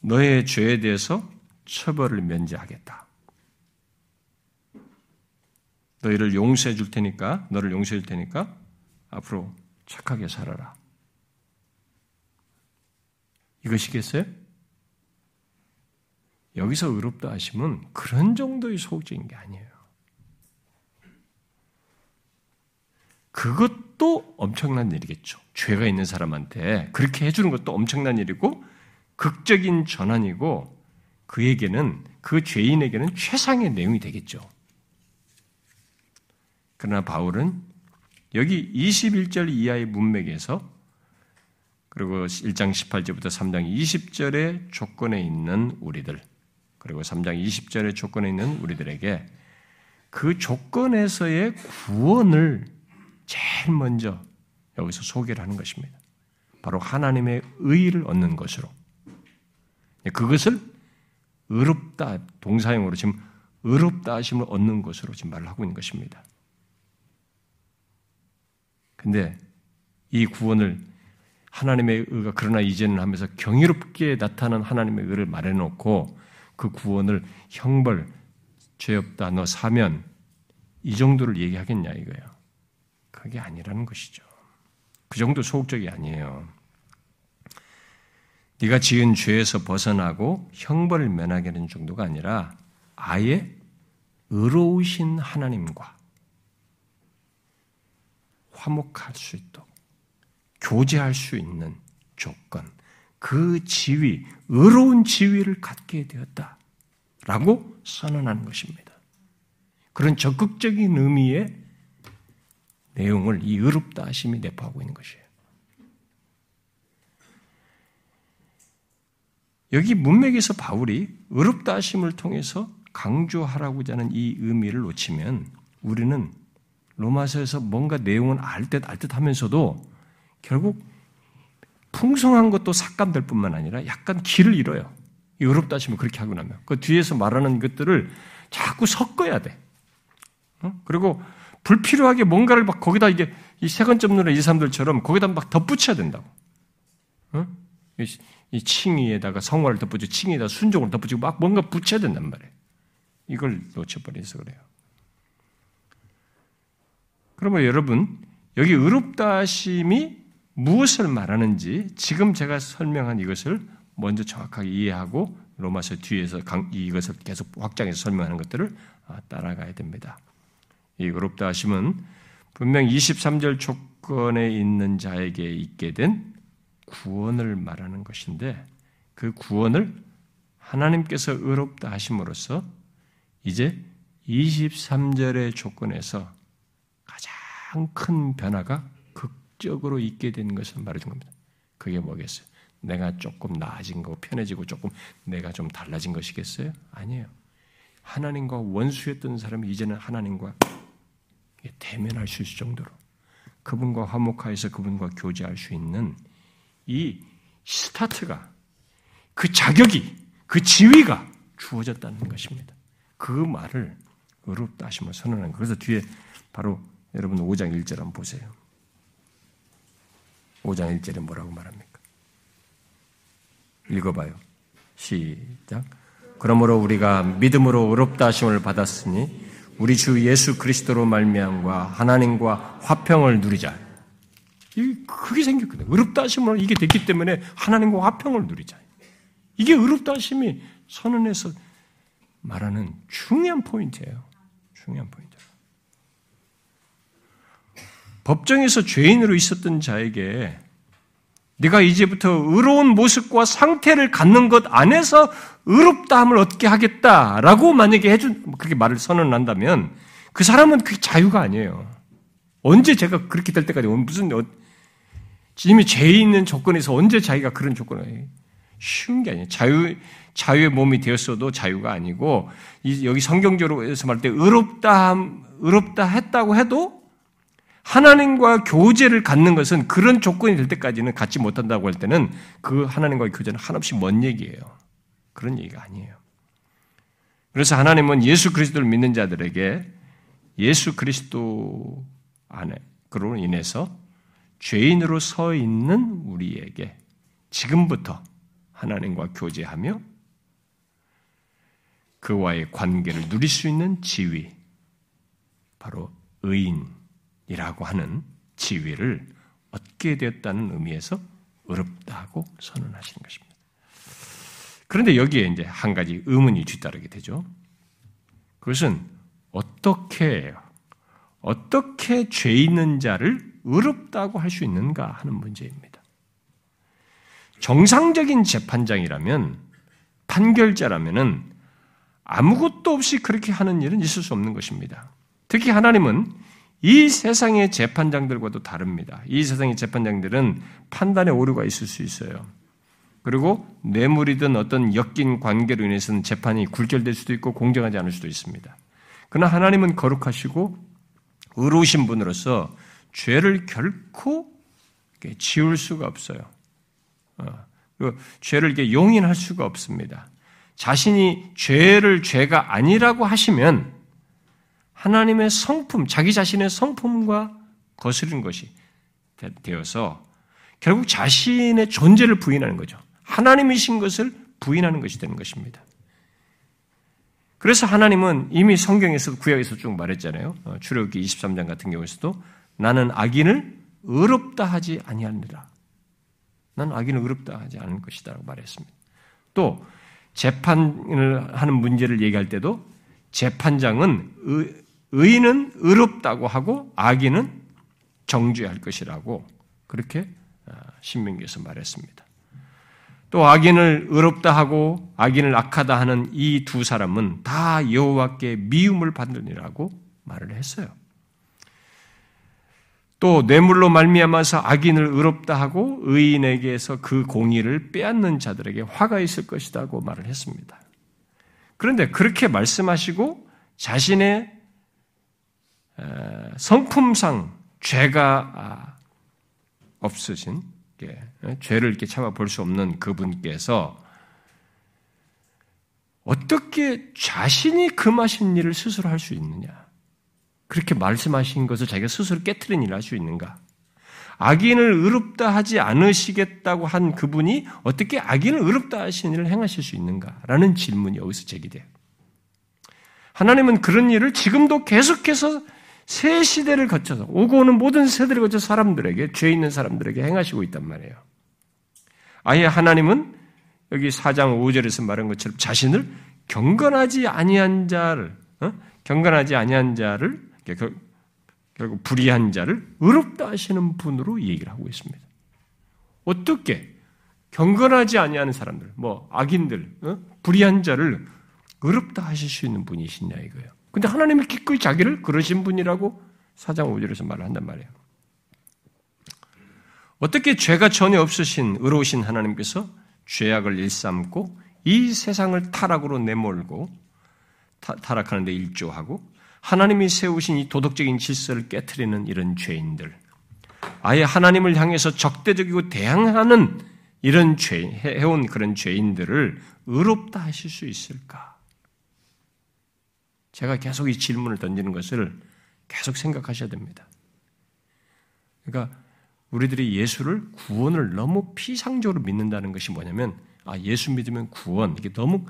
너의 죄에 대해서 처벌을 면제하겠다. 너희를 용서해 줄 테니까, 너를 용서해 줄 테니까 앞으로 착하게 살아라. 이것이겠어요? 여기서 의롭다 하시면 그런 정도의 소극적인 게 아니에요. 그것도 엄청난 일이겠죠. 죄가 있는 사람한테 그렇게 해주는 것도 엄청난 일이고 극적인 전환이고 그에게는 그 죄인에게는 최상의 내용이 되겠죠. 그러나 바울은 여기 21절 이하의 문맥에서 그리고 1장 18절부터 3장 20절의 조건에 있는 우리들 그리고 3장 20절의 조건에 있는 우리들에게 그 조건에서의 구원을 제일 먼저 여기서 소개를 하는 것입니다. 바로 하나님의 의를 얻는 것으로. 그것을 의롭다 동사형으로 지금 의롭다 하심을 얻는 것으로 지금 말을 하고 있는 것입니다. 근데 이 구원을 하나님의 의가 그러나 이제는 하면서 경이롭게 나타난 하나님의 의를 말해놓고 그 구원을 형벌, 죄 없다, 너 사면 이 정도를 얘기하겠냐 이거예요. 그게 아니라는 것이죠. 그 정도 소극적이 아니에요. 네가 지은 죄에서 벗어나고 형벌을 면하게 하는 정도가 아니라 아예 의로우신 하나님과 화목할 수 있도록 교제할 수 있는 조건, 그 지위, 의로운 지위를 갖게 되었다 라고 선언하는 것입니다. 그런 적극적인 의미의 내용을 이 의롭다 하심이 내포하고 있는 것이에요. 여기 문맥에서 바울이 의롭다 하심을 통해서 강조하라고자 하는 이 의미를 놓치면 우리는 로마서에서 뭔가 내용은 알듯 알듯 하면서도 결국 풍성한 것도 삭감될 뿐만 아니라 약간 길을 잃어요. 의롭다 하시면 그렇게 하고 나면. 그 뒤에서 말하는 것들을 자꾸 섞어야 돼. 어? 그리고 불필요하게 뭔가를 막 거기다 이게 이 세건점 누이 사람들처럼 거기다 막 덧붙여야 된다고. 어? 이 칭의에다가 성화를 덧붙이고 칭의에다 순종을 덧붙이고 막 뭔가 붙여야 된단 말이에요. 이걸 놓쳐버려서 그래요. 그러면 여러분 여기 의롭다 하심이 무엇을 말하는지 지금 제가 설명한 이것을 먼저 정확하게 이해하고 로마서 뒤에서 이것을 계속 확장해서 설명하는 것들을 아, 따라가야 됩니다. 이 의롭다 하심은 분명 23절 조건에 있는 자에게 있게 된 구원을 말하는 것인데 그 구원을 하나님께서 의롭다 하심으로써 이제 23절의 조건에서 가장 큰 변화가 극적으로 있게 된 것을 말해준 겁니다. 그게 뭐겠어요? 내가 조금 나아진 거, 편해지고 조금 내가 좀 달라진 것이겠어요? 아니에요. 하나님과 원수였던 사람이 이제는 하나님과 대면할 수 있을 정도로 그분과 화목하여서 그분과 교제할 수 있는 이 스타트가 그 자격이 그 지위가 주어졌다는 것입니다. 그 말을 의롭다 하심을 선언한 거. 그래서 뒤에 바로 여러분 5장 1절 한번 보세요. 5장 1절에 뭐라고 말합니까? 읽어봐요. 시작. 그러므로 우리가 믿음으로 의롭다 하심을 받았으니 우리 주 예수 그리스도로 말미암과 하나님과 화평을 누리자. 이 그게 생겼거든요. 의롭다 하심을 이게 됐기 때문에 하나님과 화평을 누리자. 이게 의롭다 하심이 선언에서 말하는 중요한 포인트예요. 중요한 포인트. 법정에서 죄인으로 있었던 자에게 네가 이제부터 의로운 모습과 상태를 갖는 것 안에서 의롭다함을 얻게 하겠다라고 만약에 해준 그렇게 말을 선언한다면 그 사람은 그게 자유가 아니에요. 언제 제가 그렇게 될 때까지 무슨 어, 이미 죄 있는 조건에서 언제 자기가 그런 조건을 쉬운 게 아니에요. 자유 자유의 몸이 되었어도 자유가 아니고 여기 성경적으로 말할 때 의롭다 의롭다 했다고 해도 하나님과 교제를 갖는 것은 그런 조건이 될 때까지는 갖지 못한다고 할 때는 그 하나님과의 교제는 한없이 먼 얘기예요. 그런 얘기가 아니에요. 그래서 하나님은 예수 그리스도를 믿는 자들에게 예수 그리스도 안에 그로 인해서 죄인으로 서 있는 우리에게 지금부터 하나님과 교제하며 그와의 관계를 누릴 수 있는 지위, 바로 의인 이라고 하는 지위를 얻게 되었다는 의미에서 어렵다고 선언하시는 것입니다. 그런데 여기에 이제 한 가지 의문이 뒤따르게 되죠. 그것은 어떻게? 어떻게 죄 있는 자를 의롭다고 할 수 있는가 하는 문제입니다. 정상적인 재판장이라면 판결자라면은 아무것도 없이 그렇게 하는 일은 있을 수 없는 것입니다. 특히 하나님은 이 세상의 재판장들과도 다릅니다. 이 세상의 재판장들은 판단에 오류가 있을 수 있어요. 그리고 뇌물이든 어떤 엮인 관계로 인해서는 재판이 굴절될 수도 있고 공정하지 않을 수도 있습니다. 그러나 하나님은 거룩하시고 의로우신 분으로서 죄를 결코 지울 수가 없어요. 어, 죄를 용인할 수가 없습니다. 자신이 죄를 죄가 아니라고 하시면 하나님의 성품, 자기 자신의 성품과 거스른 것이 되어서 결국 자신의 존재를 부인하는 거죠. 하나님이신 것을 부인하는 것이 되는 것입니다. 그래서 하나님은 이미 성경에서 구약에서 쭉 말했잖아요. 어, 출애굽기 23장 같은 경우에서도 나는 악인을 의롭다 하지 아니하니라. 난 악인을 의롭다 하지 않을 것이다라고 말했습니다. 또 재판을 하는 문제를 얘기할 때도 재판장은 의, 의인은 의롭다고 하고 악인은 정죄할 것이라고 그렇게 아, 신명기에서 말했습니다. 또 악인을 의롭다 하고 악인을 악하다 하는 이 두 사람은 다 여호와께 미움을 받느니라고 말을 했어요. 또 뇌물로 말미암아서 악인을 의롭다 하고 의인에게서 그 공의를 빼앗는 자들에게 화가 있을 것이다고 말을 했습니다. 그런데 그렇게 말씀하시고 자신의 성품상 죄가 아, 없으신 죄를 이렇게 참아 볼 수 없는 그분께서 어떻게 자신이 금하신 일을 스스로 할 수 있느냐? 그렇게 말씀하신 것을 자기가 스스로 깨뜨린 일을 할 수 있는가? 악인을 의롭다 하지 않으시겠다고 한 그분이 어떻게 악인을 의롭다 하시는 일을 행하실 수 있는가? 라는 질문이 여기서 제기돼요. 하나님은 그런 일을 지금도 계속해서 새 시대를 거쳐서 오고 오는 모든 세대를 거쳐 사람들에게 죄 있는 사람들에게 행하시고 있단 말이에요. 아예 하나님은 여기 4장 5절에서 말한 것처럼 자신을 경건하지 아니한 자를 어? 경건하지 아니한 자를 결국 불의한 자를 의롭다 하시는 분으로 얘기를 하고 있습니다. 어떻게 경건하지 아니하는 사람들, 뭐 악인들, 어? 불의한 자를 의롭다 하실 수 있는 분이시냐 이거예요. 근데 하나님이 기꺼이 자기를 그러신 분이라고 사장 5절에서 말을 한단 말이에요. 어떻게 죄가 전혀 없으신 의로우신 하나님께서 죄악을 일삼고 이 세상을 타락으로 내몰고 타락하는 데 일조하고 하나님이 세우신 이 도덕적인 질서를 깨뜨리는 이런 죄인들, 아예 하나님을 향해서 적대적이고 대항하는 이런 죄, 해온 그런 죄인들을 의롭다 하실 수 있을까? 제가 계속 이 질문을 던지는 것을 계속 생각하셔야 됩니다. 그러니까 우리들이 예수를 구원을 너무 피상적으로 믿는다는 것이 뭐냐면 아 예수 믿으면 구원 이게 너무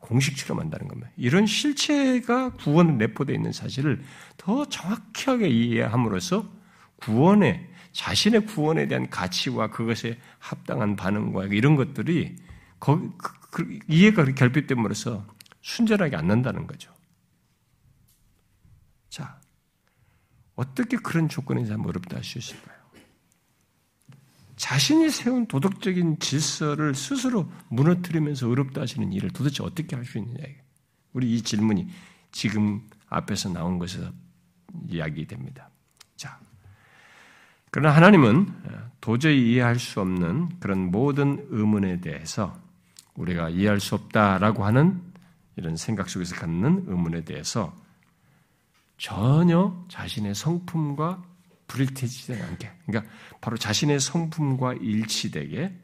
공식처럼 한다는 겁니다. 이런 실체가 구원 내포되어 있는 사실을 더 정확하게 이해함으로써 구원에 자신의 구원에 대한 가치와 그것에 합당한 반응과 이런 것들이 그, 그, 이해가 결핍됨으로써 순전하게 안 난다는 거죠. 자, 어떻게 그런 조건이 참 어렵다 있을까요? 자신이 세운 도덕적인 질서를 스스로 무너뜨리면서 어렵다 하시는 일을 도대체 어떻게 할 수 있느냐. 우리 이 질문이 지금 앞에서 나온 것에서 이야기됩니다. 자, 그러나 하나님은 도저히 이해할 수 없는 그런 모든 의문에 대해서 우리가 이해할 수 없다라고 하는 이런 생각 속에서 갖는 의문에 대해서 전혀 자신의 성품과 불일치되지 않게, 그러니까 바로 자신의 성품과 일치되게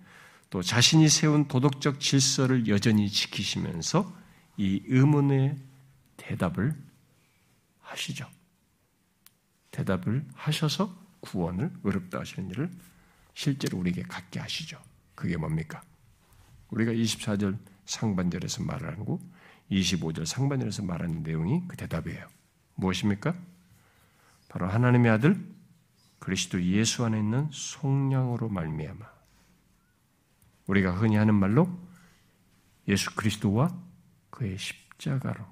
또 자신이 세운 도덕적 질서를 여전히 지키시면서 이 의문의 대답을 하시죠. 대답을 하셔서 구원을 어렵다 하시는 일을 실제로 우리에게 갖게 하시죠. 그게 뭡니까? 우리가 24절 상반절에서 말하고 25절 상반절에서 말하는 내용이 그 대답이에요. 무엇입니까? 바로 하나님의 아들 그리스도 예수 안에 있는 속량으로 말미암아 우리가 흔히 하는 말로 예수 그리스도와 그의 십자가로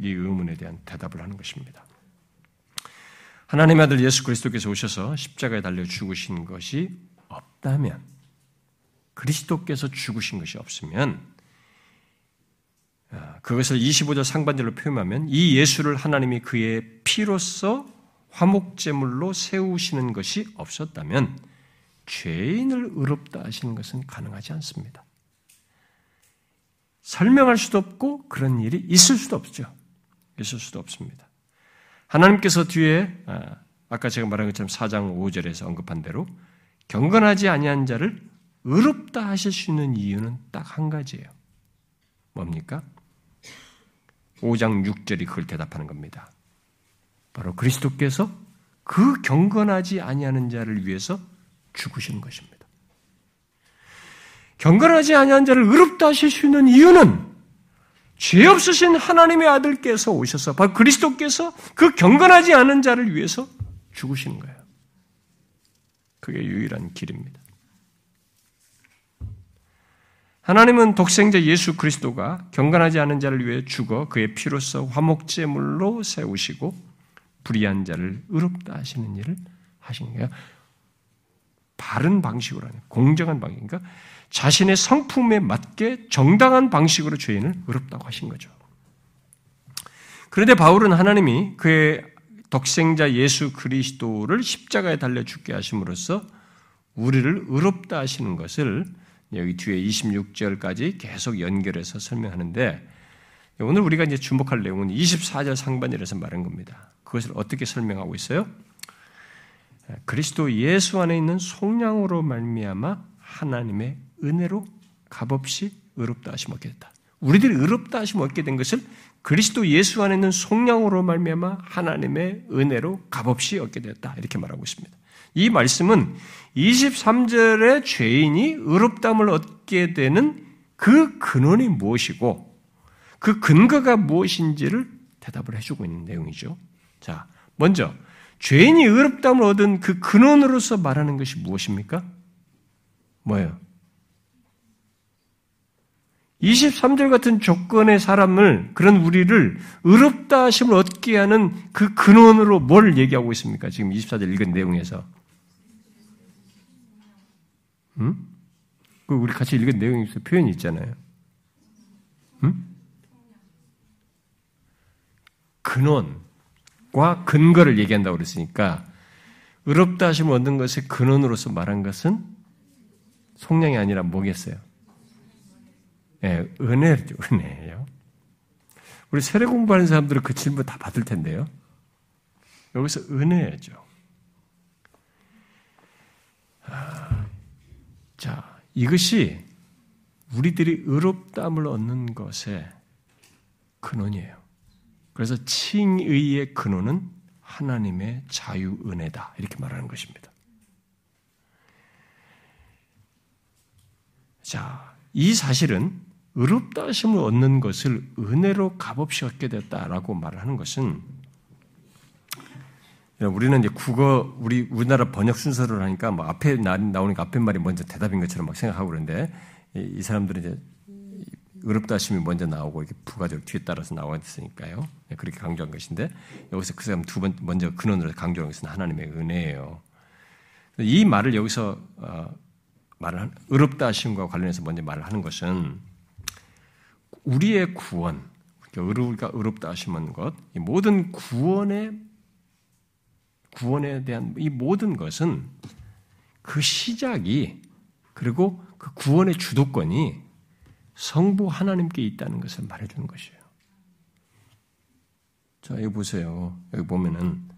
이 의문에 대한 대답을 하는 것입니다. 하나님의 아들 예수 그리스도께서 오셔서 십자가에 달려 죽으신 것이 없다면 그리스도께서 죽으신 것이 없으면 아, 그것을 25절 상반절로 표현하면 이 예수를 하나님이 그의 피로써 화목제물로 세우시는 것이 없었다면 죄인을 의롭다 하시는 것은 가능하지 않습니다. 설명할 수도 없고 그런 일이 있을 수도 없죠. 있을 수도 없습니다. 하나님께서 뒤에 아, 아까 제가 말한 것처럼 4장 5절에서 언급한 대로 경건하지 아니한 자를 의롭다 하실 수 있는 이유는 딱 한 가지예요. 뭡니까? 5장 6절이 그걸 대답하는 겁니다. 바로 그리스도께서 그 경건하지 아니하는 자를 위해서 죽으시는 것입니다. 경건하지 아니한 자를 의롭다 하실 수 있는 이유는 죄 없으신 하나님의 아들께서 오셔서 바로 그리스도께서 그 경건하지 않은 자를 위해서 죽으시는 거예요. 그게 유일한 길입니다. 하나님은 독생자 예수 그리스도가 경건하지 않은 자를 위해 죽어 그의 피로써 화목제물로 세우시고 불의한 자를 의롭다 하시는 일을 하신 거예요. 바른 방식으로 하는 공정한 방식. 그러니까 자신의 성품에 맞게 정당한 방식으로 죄인을 의롭다고 하신 거죠. 그런데 바울은 하나님이 그의 독생자 예수 그리스도를 십자가에 달려 죽게 하심으로써 우리를 의롭다 하시는 것을 여기 뒤에 26절까지 계속 연결해서 설명하는데 오늘 우리가 이제 주목할 내용은 24절 상반절에서 말한 겁니다. 그것을 어떻게 설명하고 있어요? 그리스도 예수 안에 있는 속량으로 말미암아 하나님의 은혜로 값없이 의롭다 하심 얻게 됐다. 우리들이 의롭다 하심 얻게 된 것을 그리스도 예수 안에 있는 속량으로 말미암아 하나님의 은혜로 값없이 얻게 됐다. 이렇게 말하고 있습니다. 이 말씀은 23절의 죄인이 의롭담을 얻게 되는 그 근원이 무엇이고 그 근거가 무엇인지를 대답을 해주고 있는 내용이죠. 자, 먼저 죄인이 의롭담을 얻은 그 근원으로서 말하는 것이 무엇입니까? 뭐예요? 23절 같은 조건의 사람을, 그런 우리를 의롭다 하심을 얻게 하는 그 근원으로 뭘 얘기하고 있습니까? 지금 24절 읽은 내용에서. 음? 그 우리 같이 읽은 내용에 서 표현이 있잖아요. 음? 근원과 근거를 얘기한다고 그랬으니까 의롭다 하심을 얻는 것의 근원으로서 말한 것은 속량이 아니라 뭐겠어요? 예, 은혜죠, 은혜예요. 우리 세례 공부하는 사람들은 그 질문 다 받을 텐데요. 여기서 은혜죠. 아, 자, 이것이 우리들이 의롭다함을 얻는 것의 근원이에요. 그래서 칭의의 근원은 하나님의 자유 은혜다. 이렇게 말하는 것입니다. 자, 이 사실은 의롭다 하심을 얻는 것을 은혜로 값없이 얻게 됐다라고 말하는 것은 우리는 이제 국어 우리 우리나라 번역 순서를 하니까 뭐 앞에 나오니까 앞에 말이 먼저 대답인 것처럼 막 생각하고 그러는데 이, 사람들은 이제 의롭다 하심이 먼저 나오고 이렇게 부가적 뒤에 따라서 나왔으니까요. 네, 그렇게 강조한 것인데 여기서 그 사람 두 번 먼저 근원으로 강조한 것은 하나님의 은혜예요. 이 말을 여기서 어, 말을 의롭다 하심과 관련해서 먼저 말을 하는 것은 우리의 구원, 의롭가 의롭다 하심은 것, 이 모든 구원의 구원에 대한 이 모든 것은 그 시작이 그리고 그 구원의 주도권이 성부 하나님께 있다는 것을 말해주는 것이에요. 자, 여기 보세요. 여기 보면은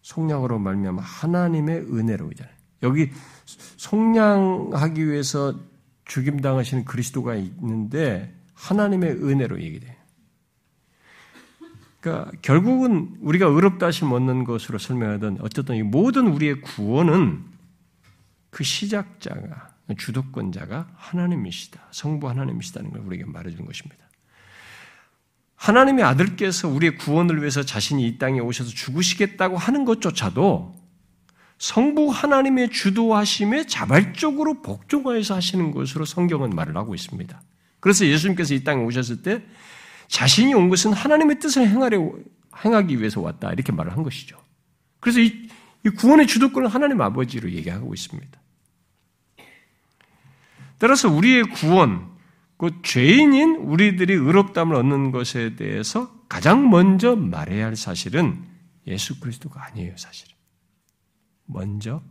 속량으로 말미암아 하나님의 은혜로잖아요. 여기 속량하기 위해서 죽임 당하시는 그리스도가 있는데 하나님의 은혜로 얘기돼요. 그러니까 결국은 우리가 의롭다 하심 얻는 것으로 설명하던 어쨌든 이 모든 우리의 구원은 그 시작자가 주도권자가 하나님이시다. 성부 하나님이시다는 걸 우리에게 말해주는 것입니다. 하나님의 아들께서 우리의 구원을 위해서 자신이 이 땅에 오셔서 죽으시겠다고 하는 것조차도 성부 하나님의 주도하심에 자발적으로 복종하여서 하시는 것으로 성경은 말을 하고 있습니다. 그래서 예수님께서 이 땅에 오셨을 때 자신이 온 것은 하나님의 뜻을 행하려, 행하기 위해서 왔다. 이렇게 말을 한 것이죠. 그래서 이, 이 구원의 주도권을 하나님 아버지로 얘기하고 있습니다. 따라서 우리의 구원, 그 죄인인 우리들이 의롭담을 얻는 것에 대해서 가장 먼저 말해야 할 사실은 예수 그리스도가 아니에요, 사실은. 먼저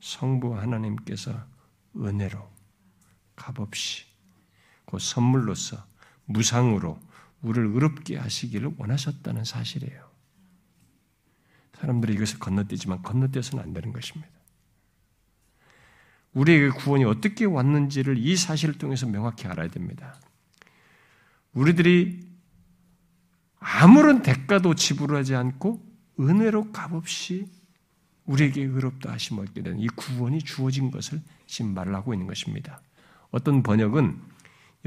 성부 하나님께서 은혜로 값없이 그 선물로서 무상으로 우리를 의롭게 하시기를 원하셨다는 사실이에요. 사람들이 이것을 건너뛰지만 건너뛰어서는 안 되는 것입니다. 우리에게 구원이 어떻게 왔는지를 이 사실을 통해서 명확히 알아야 됩니다. 우리들이 아무런 대가도 지불하지 않고 은혜로 값없이 우리에게 의롭다 하심 얻게 되는 이 구원이 주어진 것을 지금 말을 하고 있는 것입니다. 어떤 번역은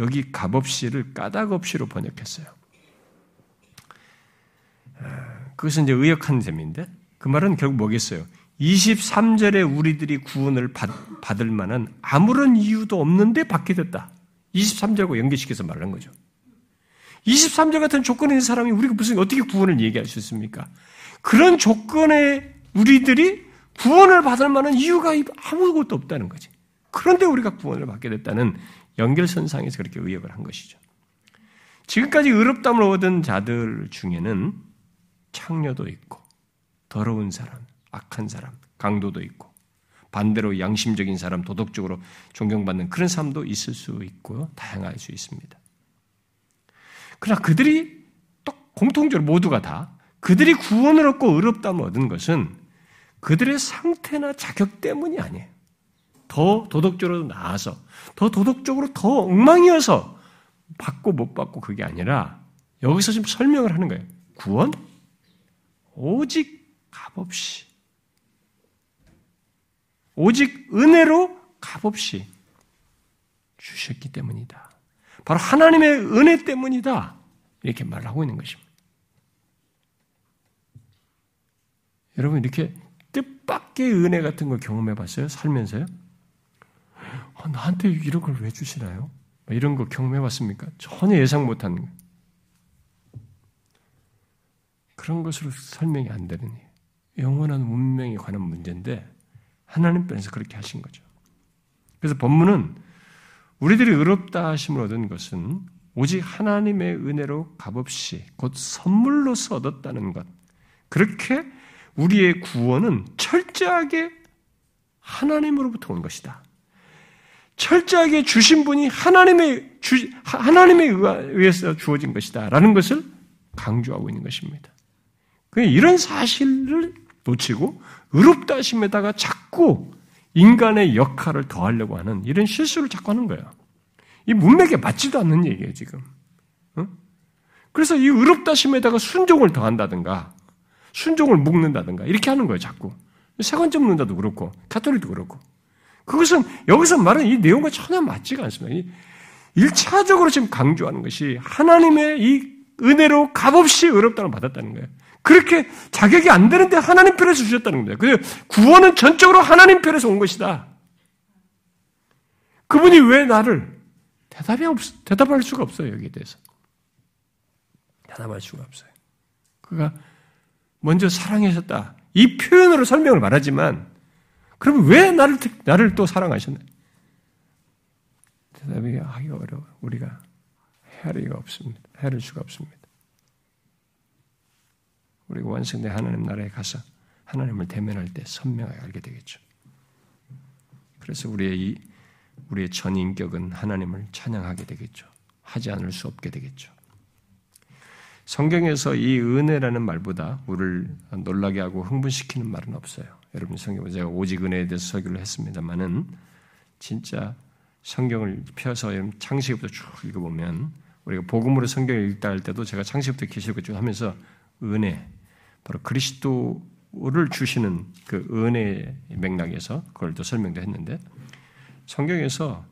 여기 값없이를 까닭없이로 번역했어요. 그것은 이제 의역한 셈인데 그 말은 결국 뭐겠어요? 23절에 우리들이 구원을 받, 받을 만한 아무런 이유도 없는데 받게 됐다. 23절과 연계시켜서 말하는 거죠. 23절 같은 조건에 있는 사람이 우리가 무슨 어떻게 구원을 얘기할 수 있습니까? 그런 조건에 우리들이 구원을 받을 만한 이유가 아무것도 없다는 거지. 그런데 우리가 구원을 받게 됐다는 연결선상에서 그렇게 의역을 한 것이죠. 지금까지 의롭담을 얻은 자들 중에는 창녀도 있고 더러운 사람, 악한 사람, 강도도 있고 반대로 양심적인 사람, 도덕적으로 존경받는 그런 사람도 있을 수 있고 다양할 수 있습니다. 그러나 그들이 또 공통적으로 모두가 다 그들이 구원을 얻고 의롭담을 얻은 것은 그들의 상태나 자격 때문이 아니에요. 더 도덕적으로 나아서, 더 도덕적으로 더 엉망이어서 받고 못 받고 그게 아니라 여기서 지금 설명을 하는 거예요. 구원? 오직 값없이 오직 은혜로 값없이 주셨기 때문이다. 바로 하나님의 은혜 때문이다. 이렇게 말을 하고 있는 것입니다. 여러분 이렇게 뜻밖의 은혜 같은 걸 경험해 봤어요? 살면서요? 어, 나한테 이런 걸 왜 주시나요? 이런 거 경험해 봤습니까? 전혀 예상 못한 그런 것으로 설명이 안 되는 영원한 운명에 관한 문제인데 하나님 편에서 그렇게 하신 거죠. 그래서 본문은 우리들이 의롭다 하심을 얻은 것은 오직 하나님의 은혜로 값없이 곧 선물로서 얻었다는 것. 그렇게 우리의 구원은 철저하게 하나님으로부터 온 것이다. 철저하게 주신 분이 하나님의 주, 하나님에 의해서 주어진 것이다라는 것을 강조하고 있는 것입니다. 이런 사실을 놓치고 의롭다 하심에다가 자꾸 인간의 역할을 더하려고 하는 이런 실수를 자꾸 하는 거예요. 이 문맥에 맞지도 않는 얘기예요, 지금. 어? 그래서 이 의롭다 심에다가 순종을 더한다든가, 순종을 묶는다든가, 이렇게 하는 거예요, 자꾸. 세관점 넣는다도 그렇고, 가톨릭도 그렇고. 그것은 여기서 말하는 이 내용과 전혀 맞지가 않습니다. 일차적으로 지금 강조하는 것이 하나님의 이 은혜로 값없이 의롭다는 받았다는 거예요. 그렇게 자격이 안 되는데 하나님 편에서 주셨다는 거예요. 그 구원은 전적으로 하나님 편에서 온 것이다. 그분이 왜 나를 대답이 없, 대답할 수가 없어요, 여기에 대해서. 대답할 수가 없어요. 그가 먼저 사랑하셨다. 이 표현으로 설명을 말하지만, 그러면 왜 나를, 나를 또 사랑하셨나? 대답이 하기 어려워. 우리가 헤아리가 없습니다. 헤아릴 수가 없습니다. 우리가 완성된 하나님 나라에 가서 하나님을 대면할 때 선명하게 알게 되겠죠. 그래서 우리의 이 우리의 전 인격은 하나님을 찬양하게 되겠죠. 하지 않을 수 없게 되겠죠. 성경에서 이 은혜라는 말보다 우리를 놀라게 하고 흥분시키는 말은 없어요. 여러분 성경 제가 오직 은혜에 대해서 설교를 했습니다만은 진짜 성경을 펴서 창세기부터 쭉 읽어보면 우리가 복음으로 성경을 읽다 할 때도 제가 창세기부터 계시록 쭉 하면서 은혜 바로 그리스도를 주시는 그 은혜의 맥락에서 그걸 또 설명도 했는데 성경에서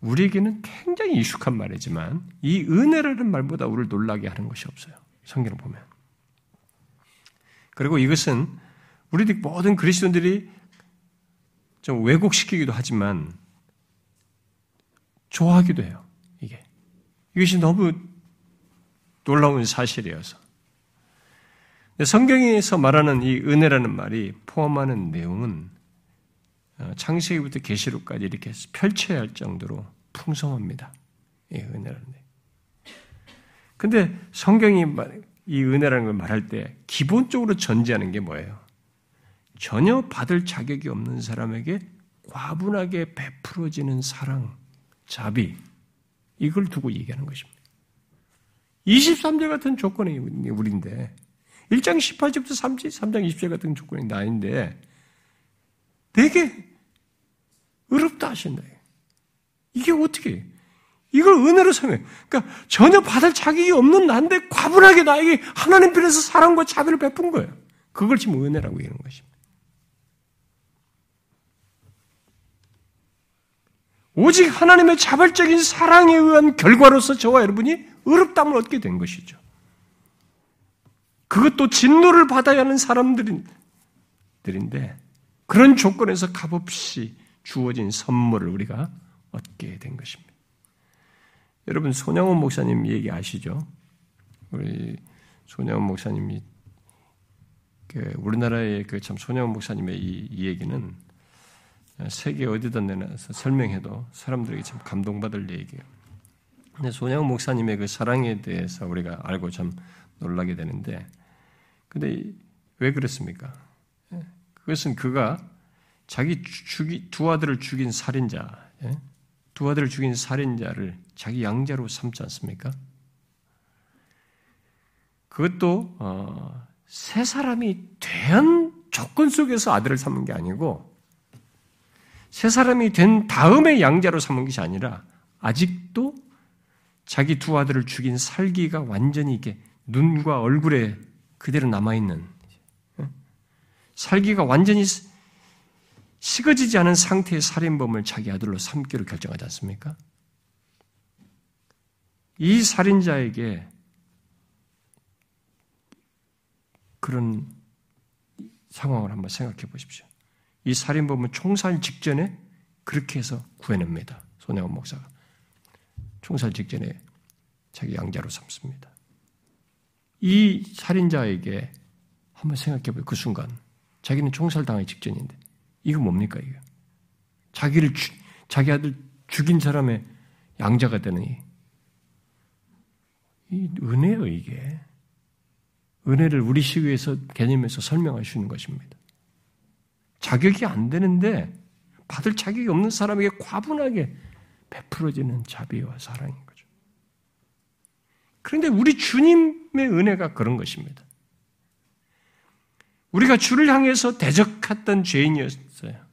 우리에게는 굉장히 익숙한 말이지만 이 은혜라는 말보다 우리를 놀라게 하는 것이 없어요. 성경을 보면. 그리고 이것은 우리들 모든 그리스도인들이 좀 왜곡시키기도 하지만 좋아하기도 해요. 이게. 이것이 너무 놀라운 사실이어서. 성경에서 말하는 이 은혜라는 말이 포함하는 내용은 어, 창세기부터 계시록까지 이렇게 펼쳐야 할 정도로 풍성합니다. 이 은혜라는 데. 근데 성경이 이 은혜라는 걸 말할 때 기본적으로 전제하는 게 뭐예요? 전혀 받을 자격이 없는 사람에게 과분하게 베풀어지는 사랑, 자비, 이걸 두고 얘기하는 것입니다. 23절 같은 조건이 우리인데, 1장 18절부터 3장 20절 같은 조건이 나인데, 되게 어렵다 하신다. 이게 어떻게, 이걸 은혜로 생각해. 그러니까 전혀 받을 자격이 없는 나인데 과분하게 나에게 하나님 편에서 사랑과 자비를 베푼 거예요. 그걸 지금 은혜라고 얘기하는 것입니다. 오직 하나님의 자발적인 사랑에 의한 결과로서 저와 여러분이 의롭담을 얻게 된 것이죠. 그것도 진노를 받아야 하는 사람들인데 그런 조건에서 값없이 주어진 선물을 우리가 얻게 된 것입니다. 여러분 손양원 목사님 얘기 아시죠? 우리 손양원 목사님이 그 우리나라의 그 참 손양원 목사님의 이, 이 얘기는 세계 어디다 내놔서 설명해도 사람들에게 참 감동받을 얘기예요. 근데 손양 목사님의 그 사랑에 대해서 우리가 알고 참 놀라게 되는데, 근데 왜 그렇습니까? 예? 그것은 그가 자기 죽이, 두 아들을 죽인 살인자, 예? 두 아들을 죽인 살인자를 자기 양자로 삼지 않습니까? 그것도 어, 세 사람이 된 조건 속에서 아들을 삼은 게 아니고 세 사람이 된 다음에 양자로 삼은 것이 아니라 아직도 자기 두 아들을 죽인 살기가 완전히 이게 눈과 얼굴에 그대로 남아있는 살기가 완전히 식어지지 않은 상태의 살인범을 자기 아들로 삼기로 결정하지 않습니까? 이 살인자에게 그런 상황을 한번 생각해 보십시오. 이 살인범은 총살 직전에 그렇게 해서 구해냅니다. 손혜원 목사가. 총살 직전에 자기 양자로 삼습니다. 이 살인자에게 한번 생각해 보요. 그 순간. 자기는 총살 당하기 직전인데. 이거 뭡니까, 이거? 자기를, 주, 자기 아들 죽인 사람의 양자가 되는 이, 이 은혜요, 이게. 은혜를 우리 시위에서 개념에서 있는 것입니다. 자격이 안 되는데 받을 자격이 없는 사람에게 과분하게 베풀어지는 자비와 사랑인 거죠. 그런데 우리 주님의 은혜가 그런 것입니다. 우리가 주를 향해서 대적했던 죄인이었어요.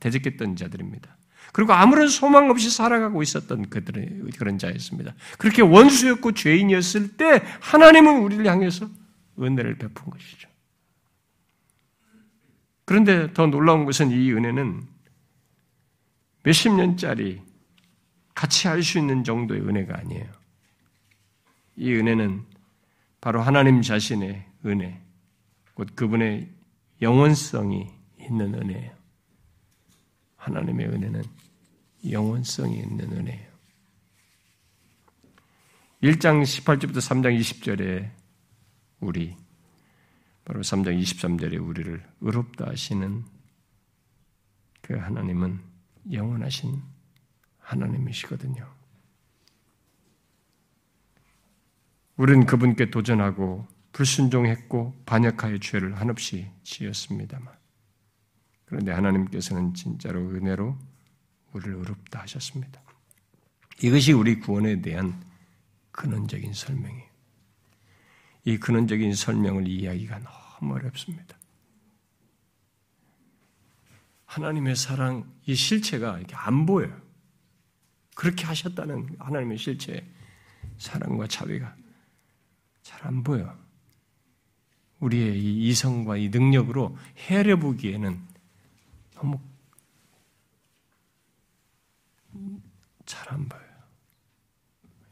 대적했던 자들입니다. 그리고 아무런 소망 없이 살아가고 있었던 그들의 그런 자였습니다. 그렇게 원수였고 죄인이었을 때 하나님은 우리를 향해서 은혜를 베푼 것이죠. 그런데 더 놀라운 것은 이 은혜는 몇십 년짜리 같이 할 수 있는 정도의 은혜가 아니에요. 이 은혜는 바로 하나님 자신의 은혜, 곧 그분의 영원성이 있는 은혜예요. 하나님의 은혜는 영원성이 있는 은혜예요. 1장 18절부터 3장 20절에 우리 바로 3장 23절에 우리를 의롭다 하시는 그 하나님은 영원하신 하나님이시거든요. 우리는 그분께 도전하고 불순종했고 반역하여 죄를 한없이 지었습니다만 그런데 하나님께서는 진짜로 은혜로 우리를 의롭다 하셨습니다. 이것이 우리 구원에 대한 근원적인 설명이에요. 이 근원적인 설명을 이해하기가 너무 어렵습니다. 하나님의 사랑, 이 실체가 이렇게 안 보여요. 그렇게 하셨다는 하나님의 실체, 사랑과 자비가 잘 안 보여. 우리의 이 이성과 이 능력으로 헤아려 보기에는 너무 잘 안 보여요.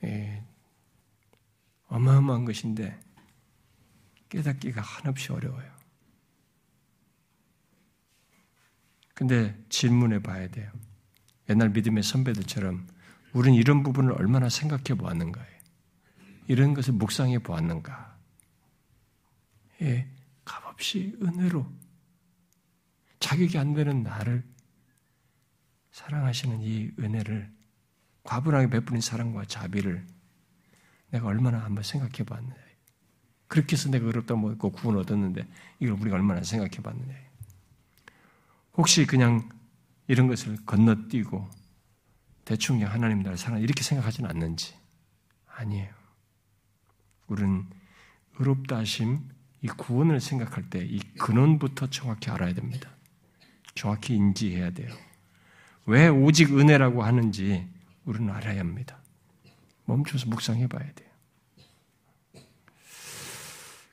예, 어마어마한 것인데 깨닫기가 한없이 어려워요. 근데 질문해 봐야 돼요. 옛날 믿음의 선배들처럼 우리는 이런 부분을 얼마나 생각해 보았는가요? 이런 것을 묵상해 보았는가? 예, 값없이 은혜로 자격이 안 되는 나를 사랑하시는 이 은혜를 과분하게 베푸는 사랑과 자비를 내가 얼마나 한번 생각해 봤느냐. 그렇게 해서 내가 어렵다고 먹고 구원 얻었는데 이걸 우리가 얼마나 생각해 봤느냐. 혹시 그냥 이런 것을 건너뛰고 대충 하나님 나를 사랑 이렇게 생각하지는 않는지 아니에요. 우리는 의롭다 하심 이 구원을 생각할 때 이 근원부터 정확히 알아야 됩니다. 정확히 인지해야 돼요. 왜 오직 은혜라고 하는지 우리는 알아야 합니다. 멈춰서 묵상해 봐야 돼요.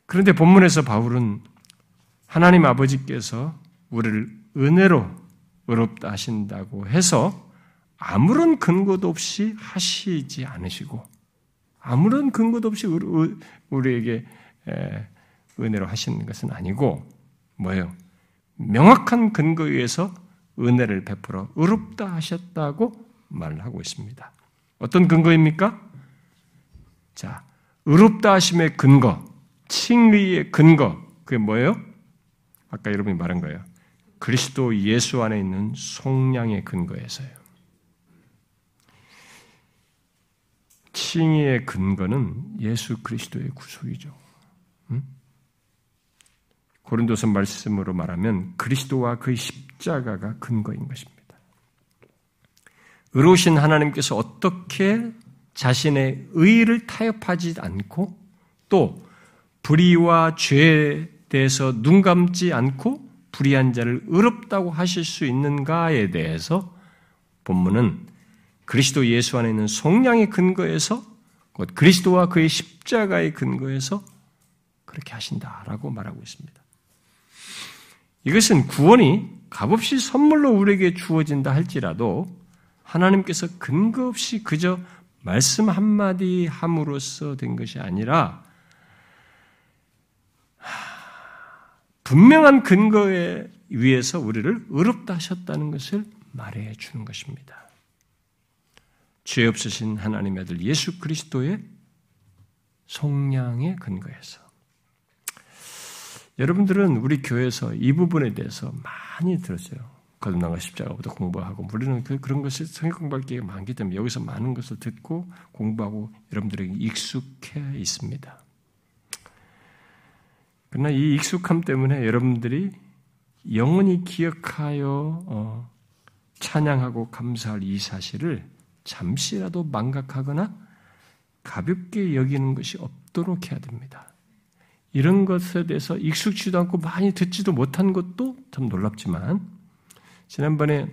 그런데 본문에서 바울은 하나님 아버지께서 우리를 은혜로 의롭다 하신다고 해서 아무런 근거도 없이 하시지 않으시고 아무런 근거도 없이 우리에게 은혜로 하시는 것은 아니고 뭐예요? 명확한 근거에 의해서 은혜를 베풀어 의롭다 하셨다고 말을 하고 있습니다. 어떤 근거입니까? 자, 의롭다 하심의 근거, 칭의의 근거, 그게 뭐예요? 아까 여러분이 말한 거예요. 그리스도 예수 안에 있는 속량의 근거에서요. 칭의의 근거는 예수 그리스도의 구속이죠. 음? 고린도서 말씀으로 말하면 그리스도와 그의 십자가가 근거인 것입니다. 의로우신 하나님께서 어떻게 자신의 의를 타협하지 않고 또 불의와 죄에 대해서 눈 감지 않고 불의한 자를 의롭다고 하실 수 있는가에 대해서 본문은 그리스도 예수 안에 있는 속량의 근거에서 곧 그리스도와 그의 십자가의 근거에서 그렇게 하신다라고 말하고 있습니다. 이것은 구원이 값없이 선물로 우리에게 주어진다 할지라도 하나님께서 근거 없이 그저 말씀 한마디 함으로써 된 것이 아니라 분명한 근거에 위해서 우리를 의롭다 하셨다는 것을 말해 주는 것입니다. 죄 없으신 하나님의 아들 예수 그리스도의 속량의 근거에서 여러분들은 우리 교회에서 이 부분에 대해서 많이 들었어요. 거듭나가 십자가부터 공부하고 우리는 그, 런 것을 성경 공부할 기회가 많기 때문에 여기서 많은 것을 듣고 공부하고 여러분들에게 익숙해 있습니다. 그러나 이 익숙함 때문에 여러분들이 영원히 기억하여 어, 찬양하고 감사할 이 사실을 잠시라도 망각하거나 가볍게 여기는 것이 없도록 해야 됩니다. 이런 것에 대해서 익숙지도 않고 많이 듣지도 못한 것도 참 놀랍지만 지난번에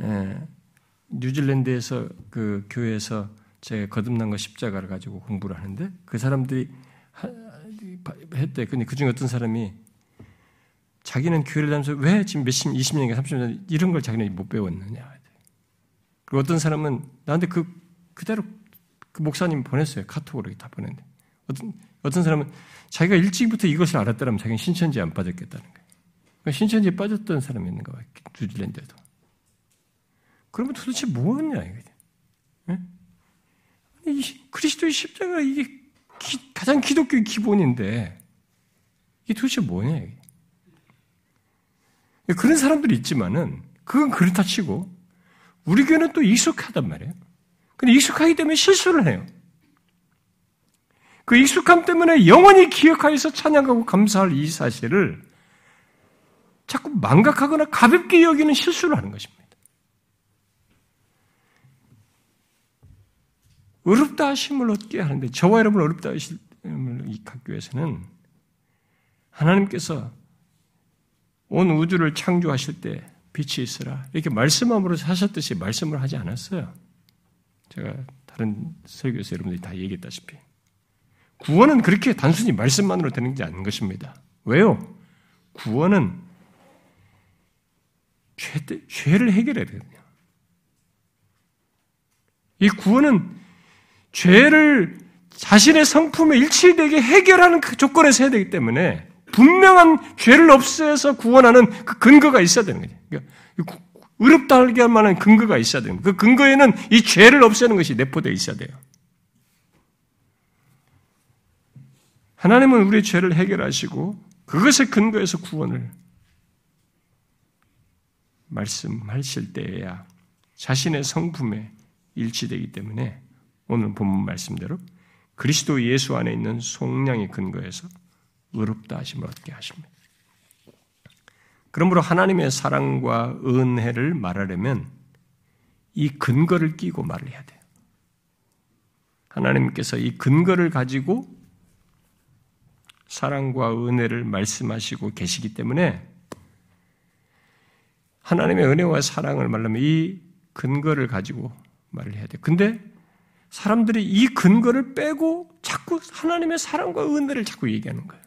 예, 뉴질랜드에서 그 교회에서 제가 거듭난 거 십자가를 가지고 공부를 하는데 그 사람들이 했대. 근데 그 중에 어떤 사람이 자기는 교회를 다니면서 왜 지금 몇십, 20년인가 30년 이런 걸 자기는 못 배웠느냐. 그리고 어떤 사람은 나한테 그, 그대로 그 목사님 보냈어요. 카톡으로 다 보냈는데. 어떤, 어떤 사람은 자기가 일찍부터 이것을 알았더라면 자기는 신천지에 안 빠졌겠다는 거예요. 그러니까 신천지에 빠졌던 사람이 있는 거예요. 뉴질랜드에도. 그러면 도대체 뭐였냐, 이거죠. 네? 그리스도의 십자가 이게 기, 가장 기독교의 기본인데, 이게 도대체 뭐냐, 이게. 그런 사람들이 있지만은, 그건 그렇다 치고, 우리 교회는 또 익숙하단 말이에요. 근데 익숙하기 때문에 실수를 해요. 그 익숙함 때문에 영원히 기억하여서 찬양하고 감사할 이 사실을 자꾸 망각하거나 가볍게 여기는 실수를 하는 것입니다. 어렵다 하심을 얻게 하는데 저와 여러분 어렵다 하심을 이 학교에서는 하나님께서 온 우주를 창조하실 때 빛이 있으라 이렇게 말씀함으로 사셨듯이 말씀을 하지 않았어요. 제가 다른 설교에서 여러분들이 다 얘기했다시피 구원은 그렇게 단순히 말씀만으로 되는 게 아닌 것입니다. 왜요? 구원은 죄, 죄를 해결해야 되거든요. 이 구원은 죄를 자신의 성품에 일치되게 해결하는 그 조건에서 해야 되기 때문에 분명한 죄를 없애서 구원하는 그 근거가 있어야 되는 거죠. 그러니까 어렵다 하게 할 만한 근거가 있어야 되는 거예요. 그 근거에는 이 죄를 없애는 것이 내포되어 있어야 돼요. 하나님은 우리의 죄를 해결하시고 그것의 근거에서 구원을 말씀하실 때에야 자신의 성품에 일치되기 때문에 오늘 본문 말씀대로 그리스도 예수 안에 있는 속량의 근거에서 의롭다 하심을 얻게 하십니다. 그러므로 하나님의 사랑과 은혜를 말하려면 이 근거를 끼고 말을 해야 돼요. 하나님께서 이 근거를 가지고 사랑과 은혜를 말씀하시고 계시기 때문에 하나님의 은혜와 사랑을 말하면 이 근거를 가지고 말을 해야 돼요. 근데 사람들이 이 근거를 빼고 자꾸 하나님의 사랑과 은혜를 자꾸 얘기하는 거예요.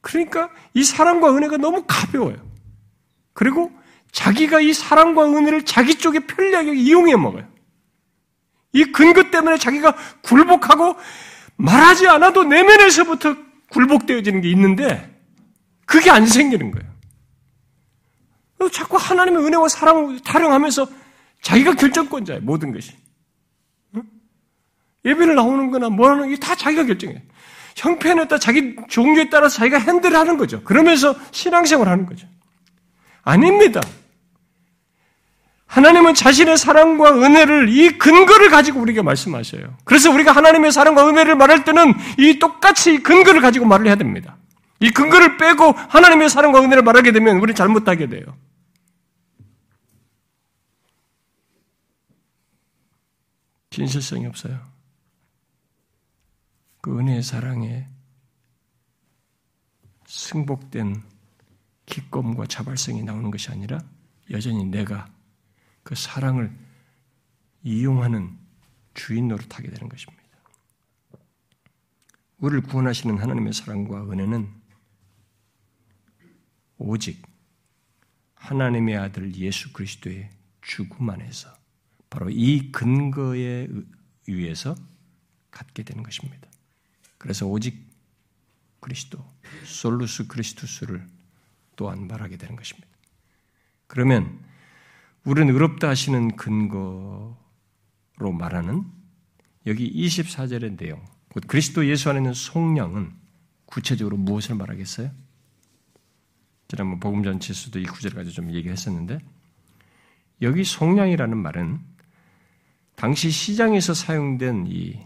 그러니까 이 사랑과 은혜가 너무 가벼워요. 그리고 자기가 이 사랑과 은혜를 자기 쪽에 편리하게 이용해 먹어요. 이 근거 때문에 자기가 굴복하고 말하지 않아도 내면에서부터 굴복되어지는 게 있는데 그게 안 생기는 거예요. 자꾸 하나님의 은혜와 사랑을 타령하면서 자기가 결정권자예요. 모든 것이. 예배를 나오는 거나 뭐 하는 게 다 자기가 결정해. 형편에 따라 자기 종교에 따라서 자기가 핸들을 하는 거죠. 그러면서 신앙생활 하는 거죠. 아닙니다. 하나님은 자신의 사랑과 은혜를 이 근거를 가지고 우리에게 말씀하셔요. 그래서 우리가 하나님의 사랑과 은혜를 말할 때는 이 똑같이 이 근거를 가지고 말을 해야 됩니다. 이 근거를 빼고 하나님의 사랑과 은혜를 말하게 되면 우리 잘못하게 돼요. 진실성이 없어요. 그 은혜의 사랑에 승복된 기쁨과 자발성이 나오는 것이 아니라 여전히 내가 그 사랑을 이용하는 주인 노릇하게 되는 것입니다. 우리를 구원하시는 하나님의 사랑과 은혜는 오직 하나님의 아들 예수 그리스도의 죽음 안에서 바로 이 근거에 의해서 갖게 되는 것입니다. 그래서 오직 그리스도, 솔루스 그리스투스를 또한 말하게 되는 것입니다. 그러면 우리는 의롭다 하시는 근거로 말하는 여기 24절의 내용, 곧 그리스도 예수 안에 있는 속량은 구체적으로 무엇을 말하겠어요? 지난번 복음 전체에서도 이 구절 가지고 좀 얘기했었는데 여기 속량이라는 말은 당시 시장에서 사용된 이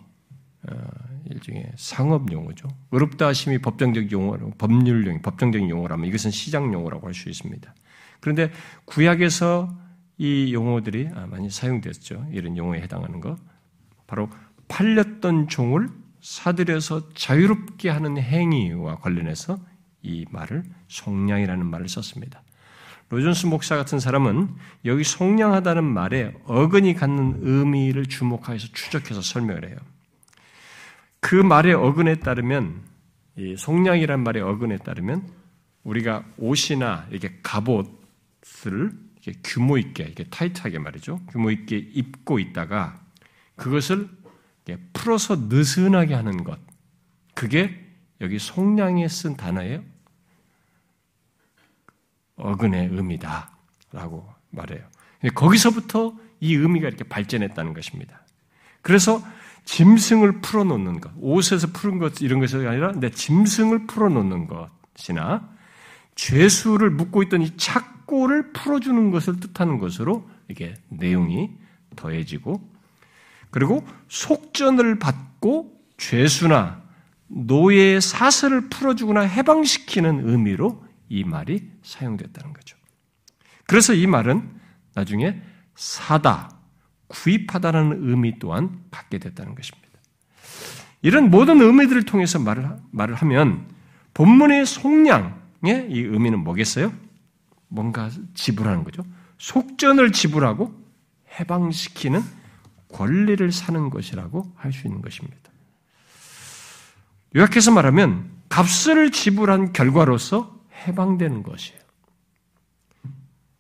어, 일종의 상업 용어죠. 의롭다 하심이 법정적 용어로 법률 용 법정적인 용어라면 이것은 시장 용어라고 할 수 있습니다. 그런데 구약에서 이 용어들이 아, 많이 사용됐죠. 이런 용어에 해당하는 거 바로 팔렸던 종을 사들여서 자유롭게 하는 행위와 관련해서 이 말을 속량이라는 말을 썼습니다. 로존스 목사 같은 사람은 여기 속량하다는 말에 어근이 갖는 의미를 주목해서 추적해서 설명을 해요. 그 말의 어근에 따르면 이 속량이란 말의 어근에 따르면 우리가 옷이나 이렇게 갑옷을 이렇게 규모 있게 이렇게 타이트하게 말이죠. 규모 있게 입고 있다가 그것을 풀어서 느슨하게 하는 것. 그게 여기 속량에 쓴 단어예요. 어근의 의미다라고 말해요. 거기서부터 이 의미가 이렇게 발전했다는 것입니다. 그래서 짐승을 풀어놓는 것, 옷에서 푸른 것 이런 것이 아니라 내 짐승을 풀어놓는 것이나 죄수를 묶고 있던 이 착고를 풀어주는 것을 뜻하는 것으로 이게 내용이 더해지고 그리고 속전을 받고 죄수나 노예의 사슬을 풀어주거나 해방시키는 의미로 이 말이 사용됐다는 거죠. 그래서 이 말은 나중에 사다, 구입하다라는 의미 또한 갖게 됐다는 것입니다. 이런 모든 의미들을 통해서 말을, 말을 하면 본문의 속량의 이 의미는 뭐겠어요? 뭔가 지불하는 거죠. 속전을 지불하고 해방시키는 권리를 사는 것이라고 할 수 있는 것입니다. 요약해서 말하면 값을 지불한 결과로서 해방되는 것이에요.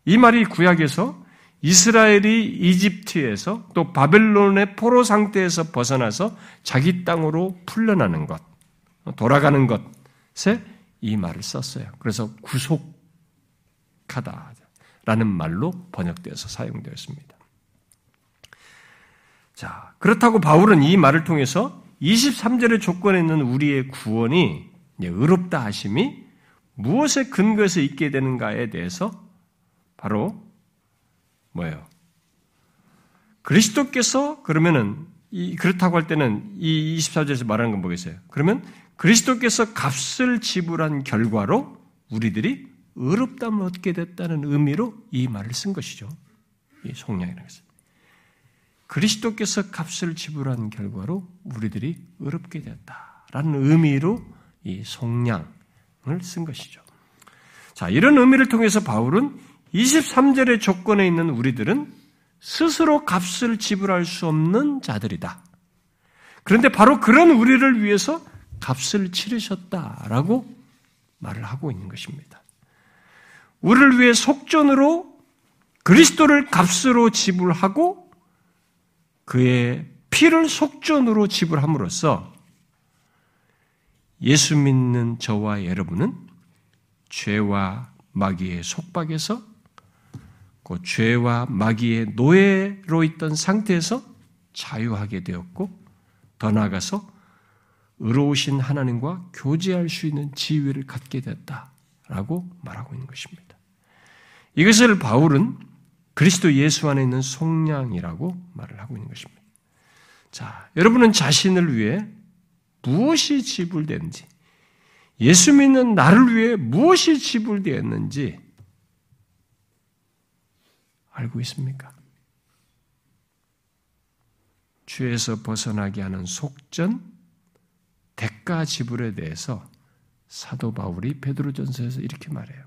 이 말이 구약에서 이스라엘이 이집트에서 또 바벨론의 포로 상태에서 벗어나서 자기 땅으로 풀려나는 것, 돌아가는 것에 이 말을 썼어요. 그래서 구속하다라는 말로 번역되어서 사용되었습니다. 자, 그렇다고 바울은 이 말을 통해서 23절의 조건에 있는 우리의 구원이 의롭다 하심이 무엇에 근거해서 있게 되는가에 대해서 바로 뭐예요? 그리스도께서 그러면은 이 그렇다고 할 때는 이 24절에서 말하는 건 뭐겠어요? 그러면 그리스도께서 값을 지불한 결과로 우리들이 의롭담을 얻게 됐다는 의미로 이 말을 쓴 것이죠. 이 속량이라는 것은. 그리스도께서 값을 지불한 결과로 우리들이 의롭게 되었다라는 의미로 이 속량을 쓴 것이죠. 자, 이런 의미를 통해서 바울은 23절의 조건에 있는 우리들은 스스로 값을 지불할 수 없는 자들이다. 그런데 바로 그런 우리를 위해서 값을 치르셨다라고 말을 하고 있는 것입니다. 우리를 위해 속전으로 그리스도를 값으로 지불하고 그의 피를 속전으로 지불함으로써 예수 믿는 저와 여러분은 죄와 마귀의 속박에서 그 죄와 마귀의 노예로 있던 상태에서 자유하게 되었고 더 나아가서 의로우신 하나님과 교제할 수 있는 지위를 갖게 됐다라고 말하고 있는 것입니다. 이것을 바울은 그리스도 예수 안에 있는 속량이라고 말을 하고 있는 것입니다. 자, 여러분은 자신을 위해 무엇이 지불되는지, 예수 믿는 나를 위해 무엇이 지불되었는지 알고 있습니까? 주에서 벗어나게 하는 속전, 대가 지불에 대해서 사도 바울이 베드로전서에서 이렇게 말해요.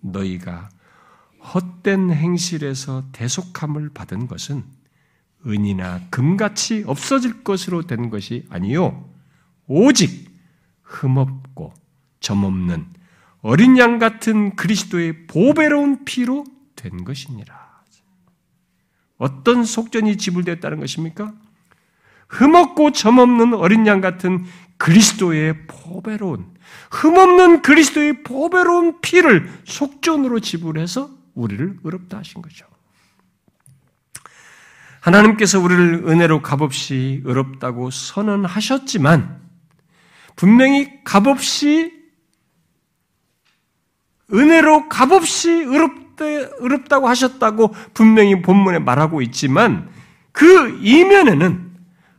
너희가 헛된 행실에서 대속함을 받은 것은 은이나 금같이 없어질 것으로 된 것이 아니요 오직 흠없고 점없는 어린 양 같은 그리스도의 보배로운 피로 된 것이니라. 어떤 속전이 지불됐다는 것입니까? 흠없고 점없는 어린 양 같은 그리스도의 보배로운 흠없는 그리스도의 보배로운 피를 속전으로 지불해서 우리를 의롭다 하신 거죠. 하나님께서 우리를 은혜로 값없이 의롭다고 선언하셨지만 분명히 값없이 은혜로 값없이 의롭다, 의롭다고 하셨다고 분명히 본문에 말하고 있지만 그 이면에는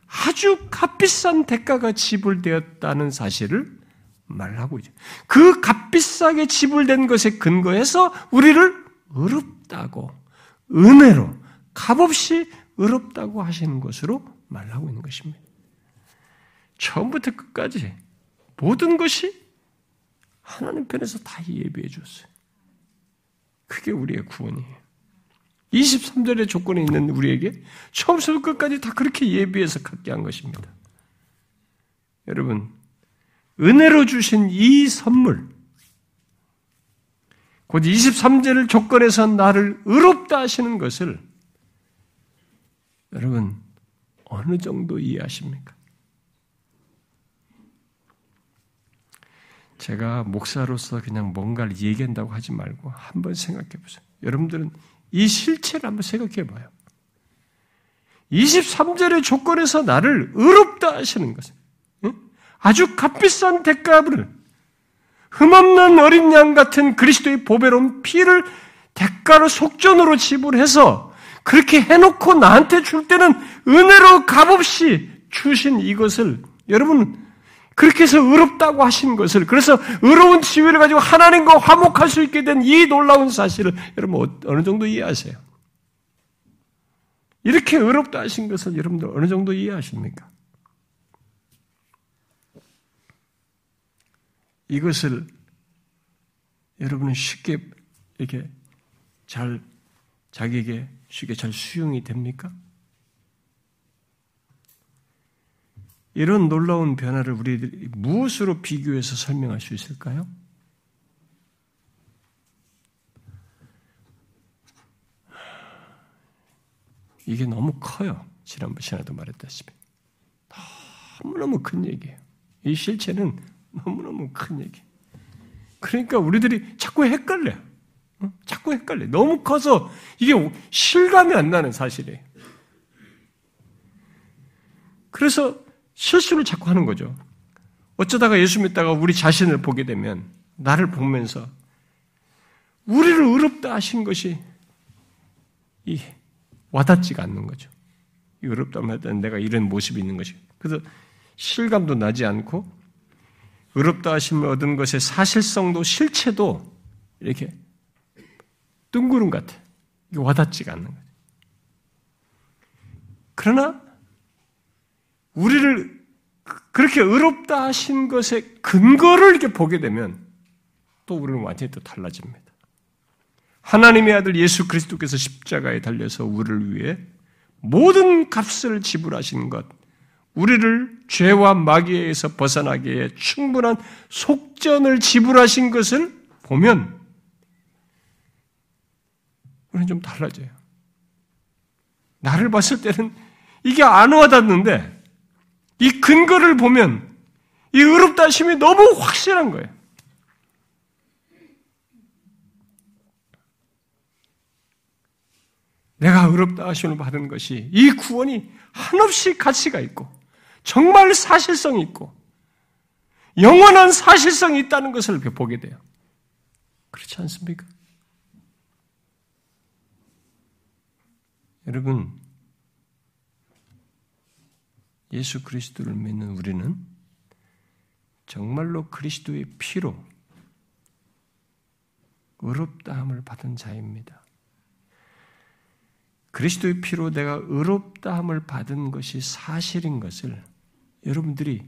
아주 값비싼 대가가 지불되었다는 사실을 말하고 있죠. 그 값비싸게 지불된 것에 근거해서 우리를 의롭다고 은혜로 값없이 의롭다고 하시는 것으로 말하고 있는 것입니다. 처음부터 끝까지 모든 것이 하나님 편에서 다 예비해 줬어요. 그게 우리의 구원이에요. 23절의 조건에 있는 우리에게 처음부터 끝까지 다 그렇게 예비해서 갖게 한 것입니다. 여러분, 은혜로 주신 이 선물, 곧 23절을 조건에서 나를 의롭다 하시는 것을 여러분, 어느 정도 이해하십니까? 제가 목사로서 그냥 뭔가를 얘기한다고 하지 말고 한번 생각해 보세요. 여러분들은 이 실체를 한번 생각해 봐요. 23절의 조건에서 나를 의롭다 하시는 것은 아주 값비싼 대가를 흠없는 어린 양 같은 그리스도의 보배로운 피를 대가로 속전으로 지불해서 그렇게 해놓고 나한테 줄 때는 은혜로 값없이 주신 이것을 여러분 그렇게 해서 의롭다고 하신 것을 그래서 의로운 지위를 가지고 하나님과 화목할 수 있게 된 이 놀라운 사실을 여러분 어, 어느 정도 이해하세요? 이렇게 의롭다 하신 것을 여러분들 어느 정도 이해하십니까? 이것을 여러분은 쉽게 이렇게 잘 자기에게 쉽게 잘 수용이 됩니까? 이런 놀라운 변화를 우리들이 무엇으로 비교해서 설명할 수 있을까요? 이게 너무 커요. 지난번 시간에도 말했다시피. 너무너무 큰 얘기예요. 이 실체는 너무너무 큰 얘기. 그러니까 우리들이 자꾸 헷갈려. 자꾸 헷갈려. 너무 커서 이게 실감이 안 나는 사실이에요. 그래서 실수를 자꾸 하는 거죠. 어쩌다가 예수 믿다가 우리 자신을 보게 되면 나를 보면서 우리를 의롭다 하신 것이 이 와닿지가 않는 거죠. 의롭다 하면 내가 이런 모습이 있는 것이. 그래서 실감도 나지 않고 의롭다 하심을 얻은 것의 사실성도 실체도 이렇게 뜬구름 같아. 이게 와닿지가 않는 거죠. 그러나 우리를 그렇게 의롭다 하신 것의 근거를 이렇게 보게 되면 또 우리는 완전히 또 달라집니다. 하나님의 아들 예수 그리스도께서 십자가에 달려서 우리를 위해 모든 값을 지불하신 것, 우리를 죄와 마귀에서 벗어나게 해 충분한 속전을 지불하신 것을 보면 우리는 좀 달라져요. 나를 봤을 때는 이게 안 와닿는데 이 근거를 보면 이 의롭다 하심이 너무 확실한 거예요. 내가 의롭다 하심을 받은 것이 이 구원이 한없이 가치가 있고 정말 사실성이 있고 영원한 사실성이 있다는 것을 보게 돼요. 그렇지 않습니까? 여러분, 예수 그리스도를 믿는 우리는 정말로 그리스도의 피로 의롭다함을 받은 자입니다. 그리스도의 피로 내가 의롭다함을 받은 것이 사실인 것을 여러분들이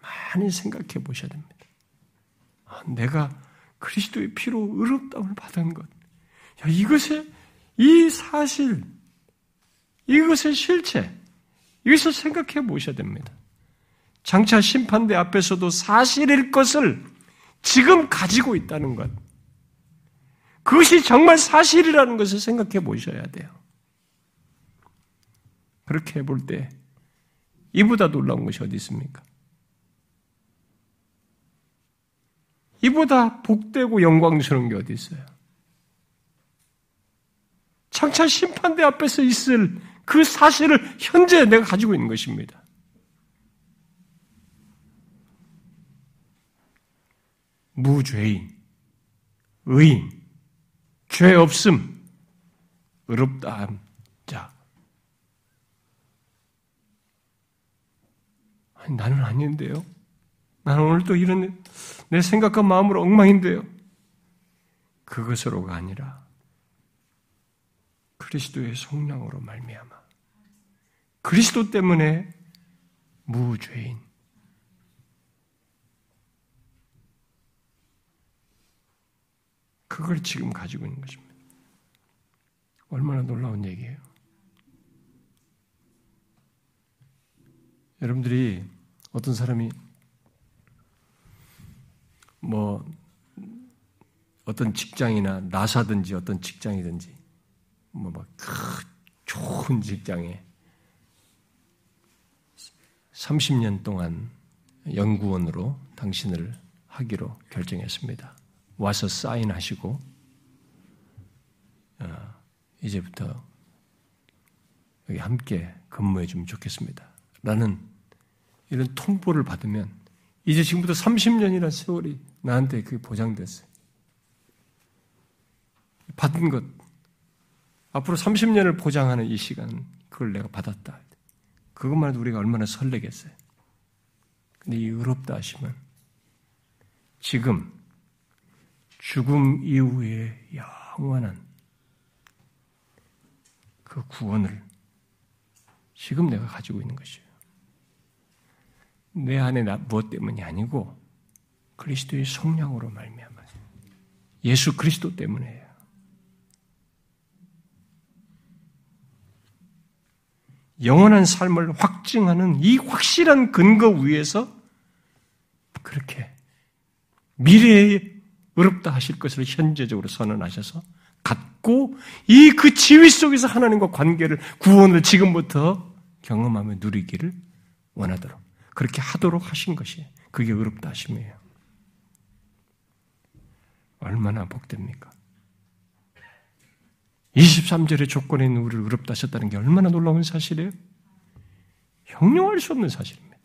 많이 생각해 보셔야 됩니다. 아, 내가 그리스도의 피로 의롭다함을 받은 것. 야, 이것의 이 사실, 이것의 실체, 이것을 생각해 보셔야 됩니다. 장차 심판대 앞에서도 사실일 것을 지금 가지고 있다는 것. 그것이 정말 사실이라는 것을 생각해 보셔야 돼요. 그렇게 해볼 때 이보다 놀라운 것이 어디 있습니까? 이보다 복되고 영광스러운 게 어디 있어요? 창차 심판대 앞에서 있을 그 사실을 현재 내가 가지고 있는 것입니다. 무죄인, 의인, 죄 없음, 의롭다함, 아니, 나는 아닌데요. 나는 오늘 또 이런 내 생각과 마음으로 엉망인데요. 그것으로가 아니라 그리스도의 성령으로 말미암아 그리스도 때문에 무죄인 그걸 지금 가지고 있는 것입니다. 얼마나 놀라운 얘기예요. 여러분들이 어떤 사람이 뭐 어떤 직장이나 나사든지 어떤 직장이든지 뭐막 좋은 직장에 30년 동안 연구원으로 당신을 하기로 결정했습니다. 와서 사인하시고 어, 이제부터 여기 함께 근무해 주면 좋겠습니다. 라는 이런 통보를 받으면 이제 지금부터 30년이라는 세월이 나한테 그게 보장됐어요. 받은 것 앞으로 30년을 보장하는 이 시간 그걸 내가 받았다. 그것만 해도 우리가 얼마나 설레겠어요. 근데 이 의롭다 하시면 지금 죽음 이후에 영원한 그 구원을 지금 내가 가지고 있는 것이에요. 내 안에 나 무엇 때문이 아니고 그리스도의 성령으로 말미암아 예수 그리스도 때문에요. 영원한 삶을 확증하는 이 확실한 근거 위에서 그렇게 미래에 의롭다 하실 것을 현재적으로 선언하셔서 갖고 이 그 지위 속에서 하나님과 관계를 구원을 지금부터 경험하며 누리기를 원하도록 그렇게 하도록 하신 것이 그게 의롭다 하심이에요. 얼마나 복됩니까? 23절의 조건에 있는 우리를 의롭다 하셨다는 게 얼마나 놀라운 사실이에요? 형용할 수 없는 사실입니다.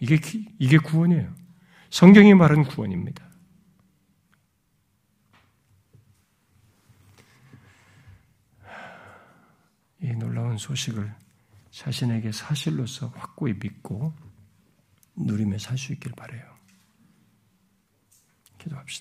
이게, 이게 구원이에요. 성경이 말한 구원입니다. 이 놀라운 소식을 자신에게 사실로서 확고히 믿고 누리며 살 수 있길 바래요.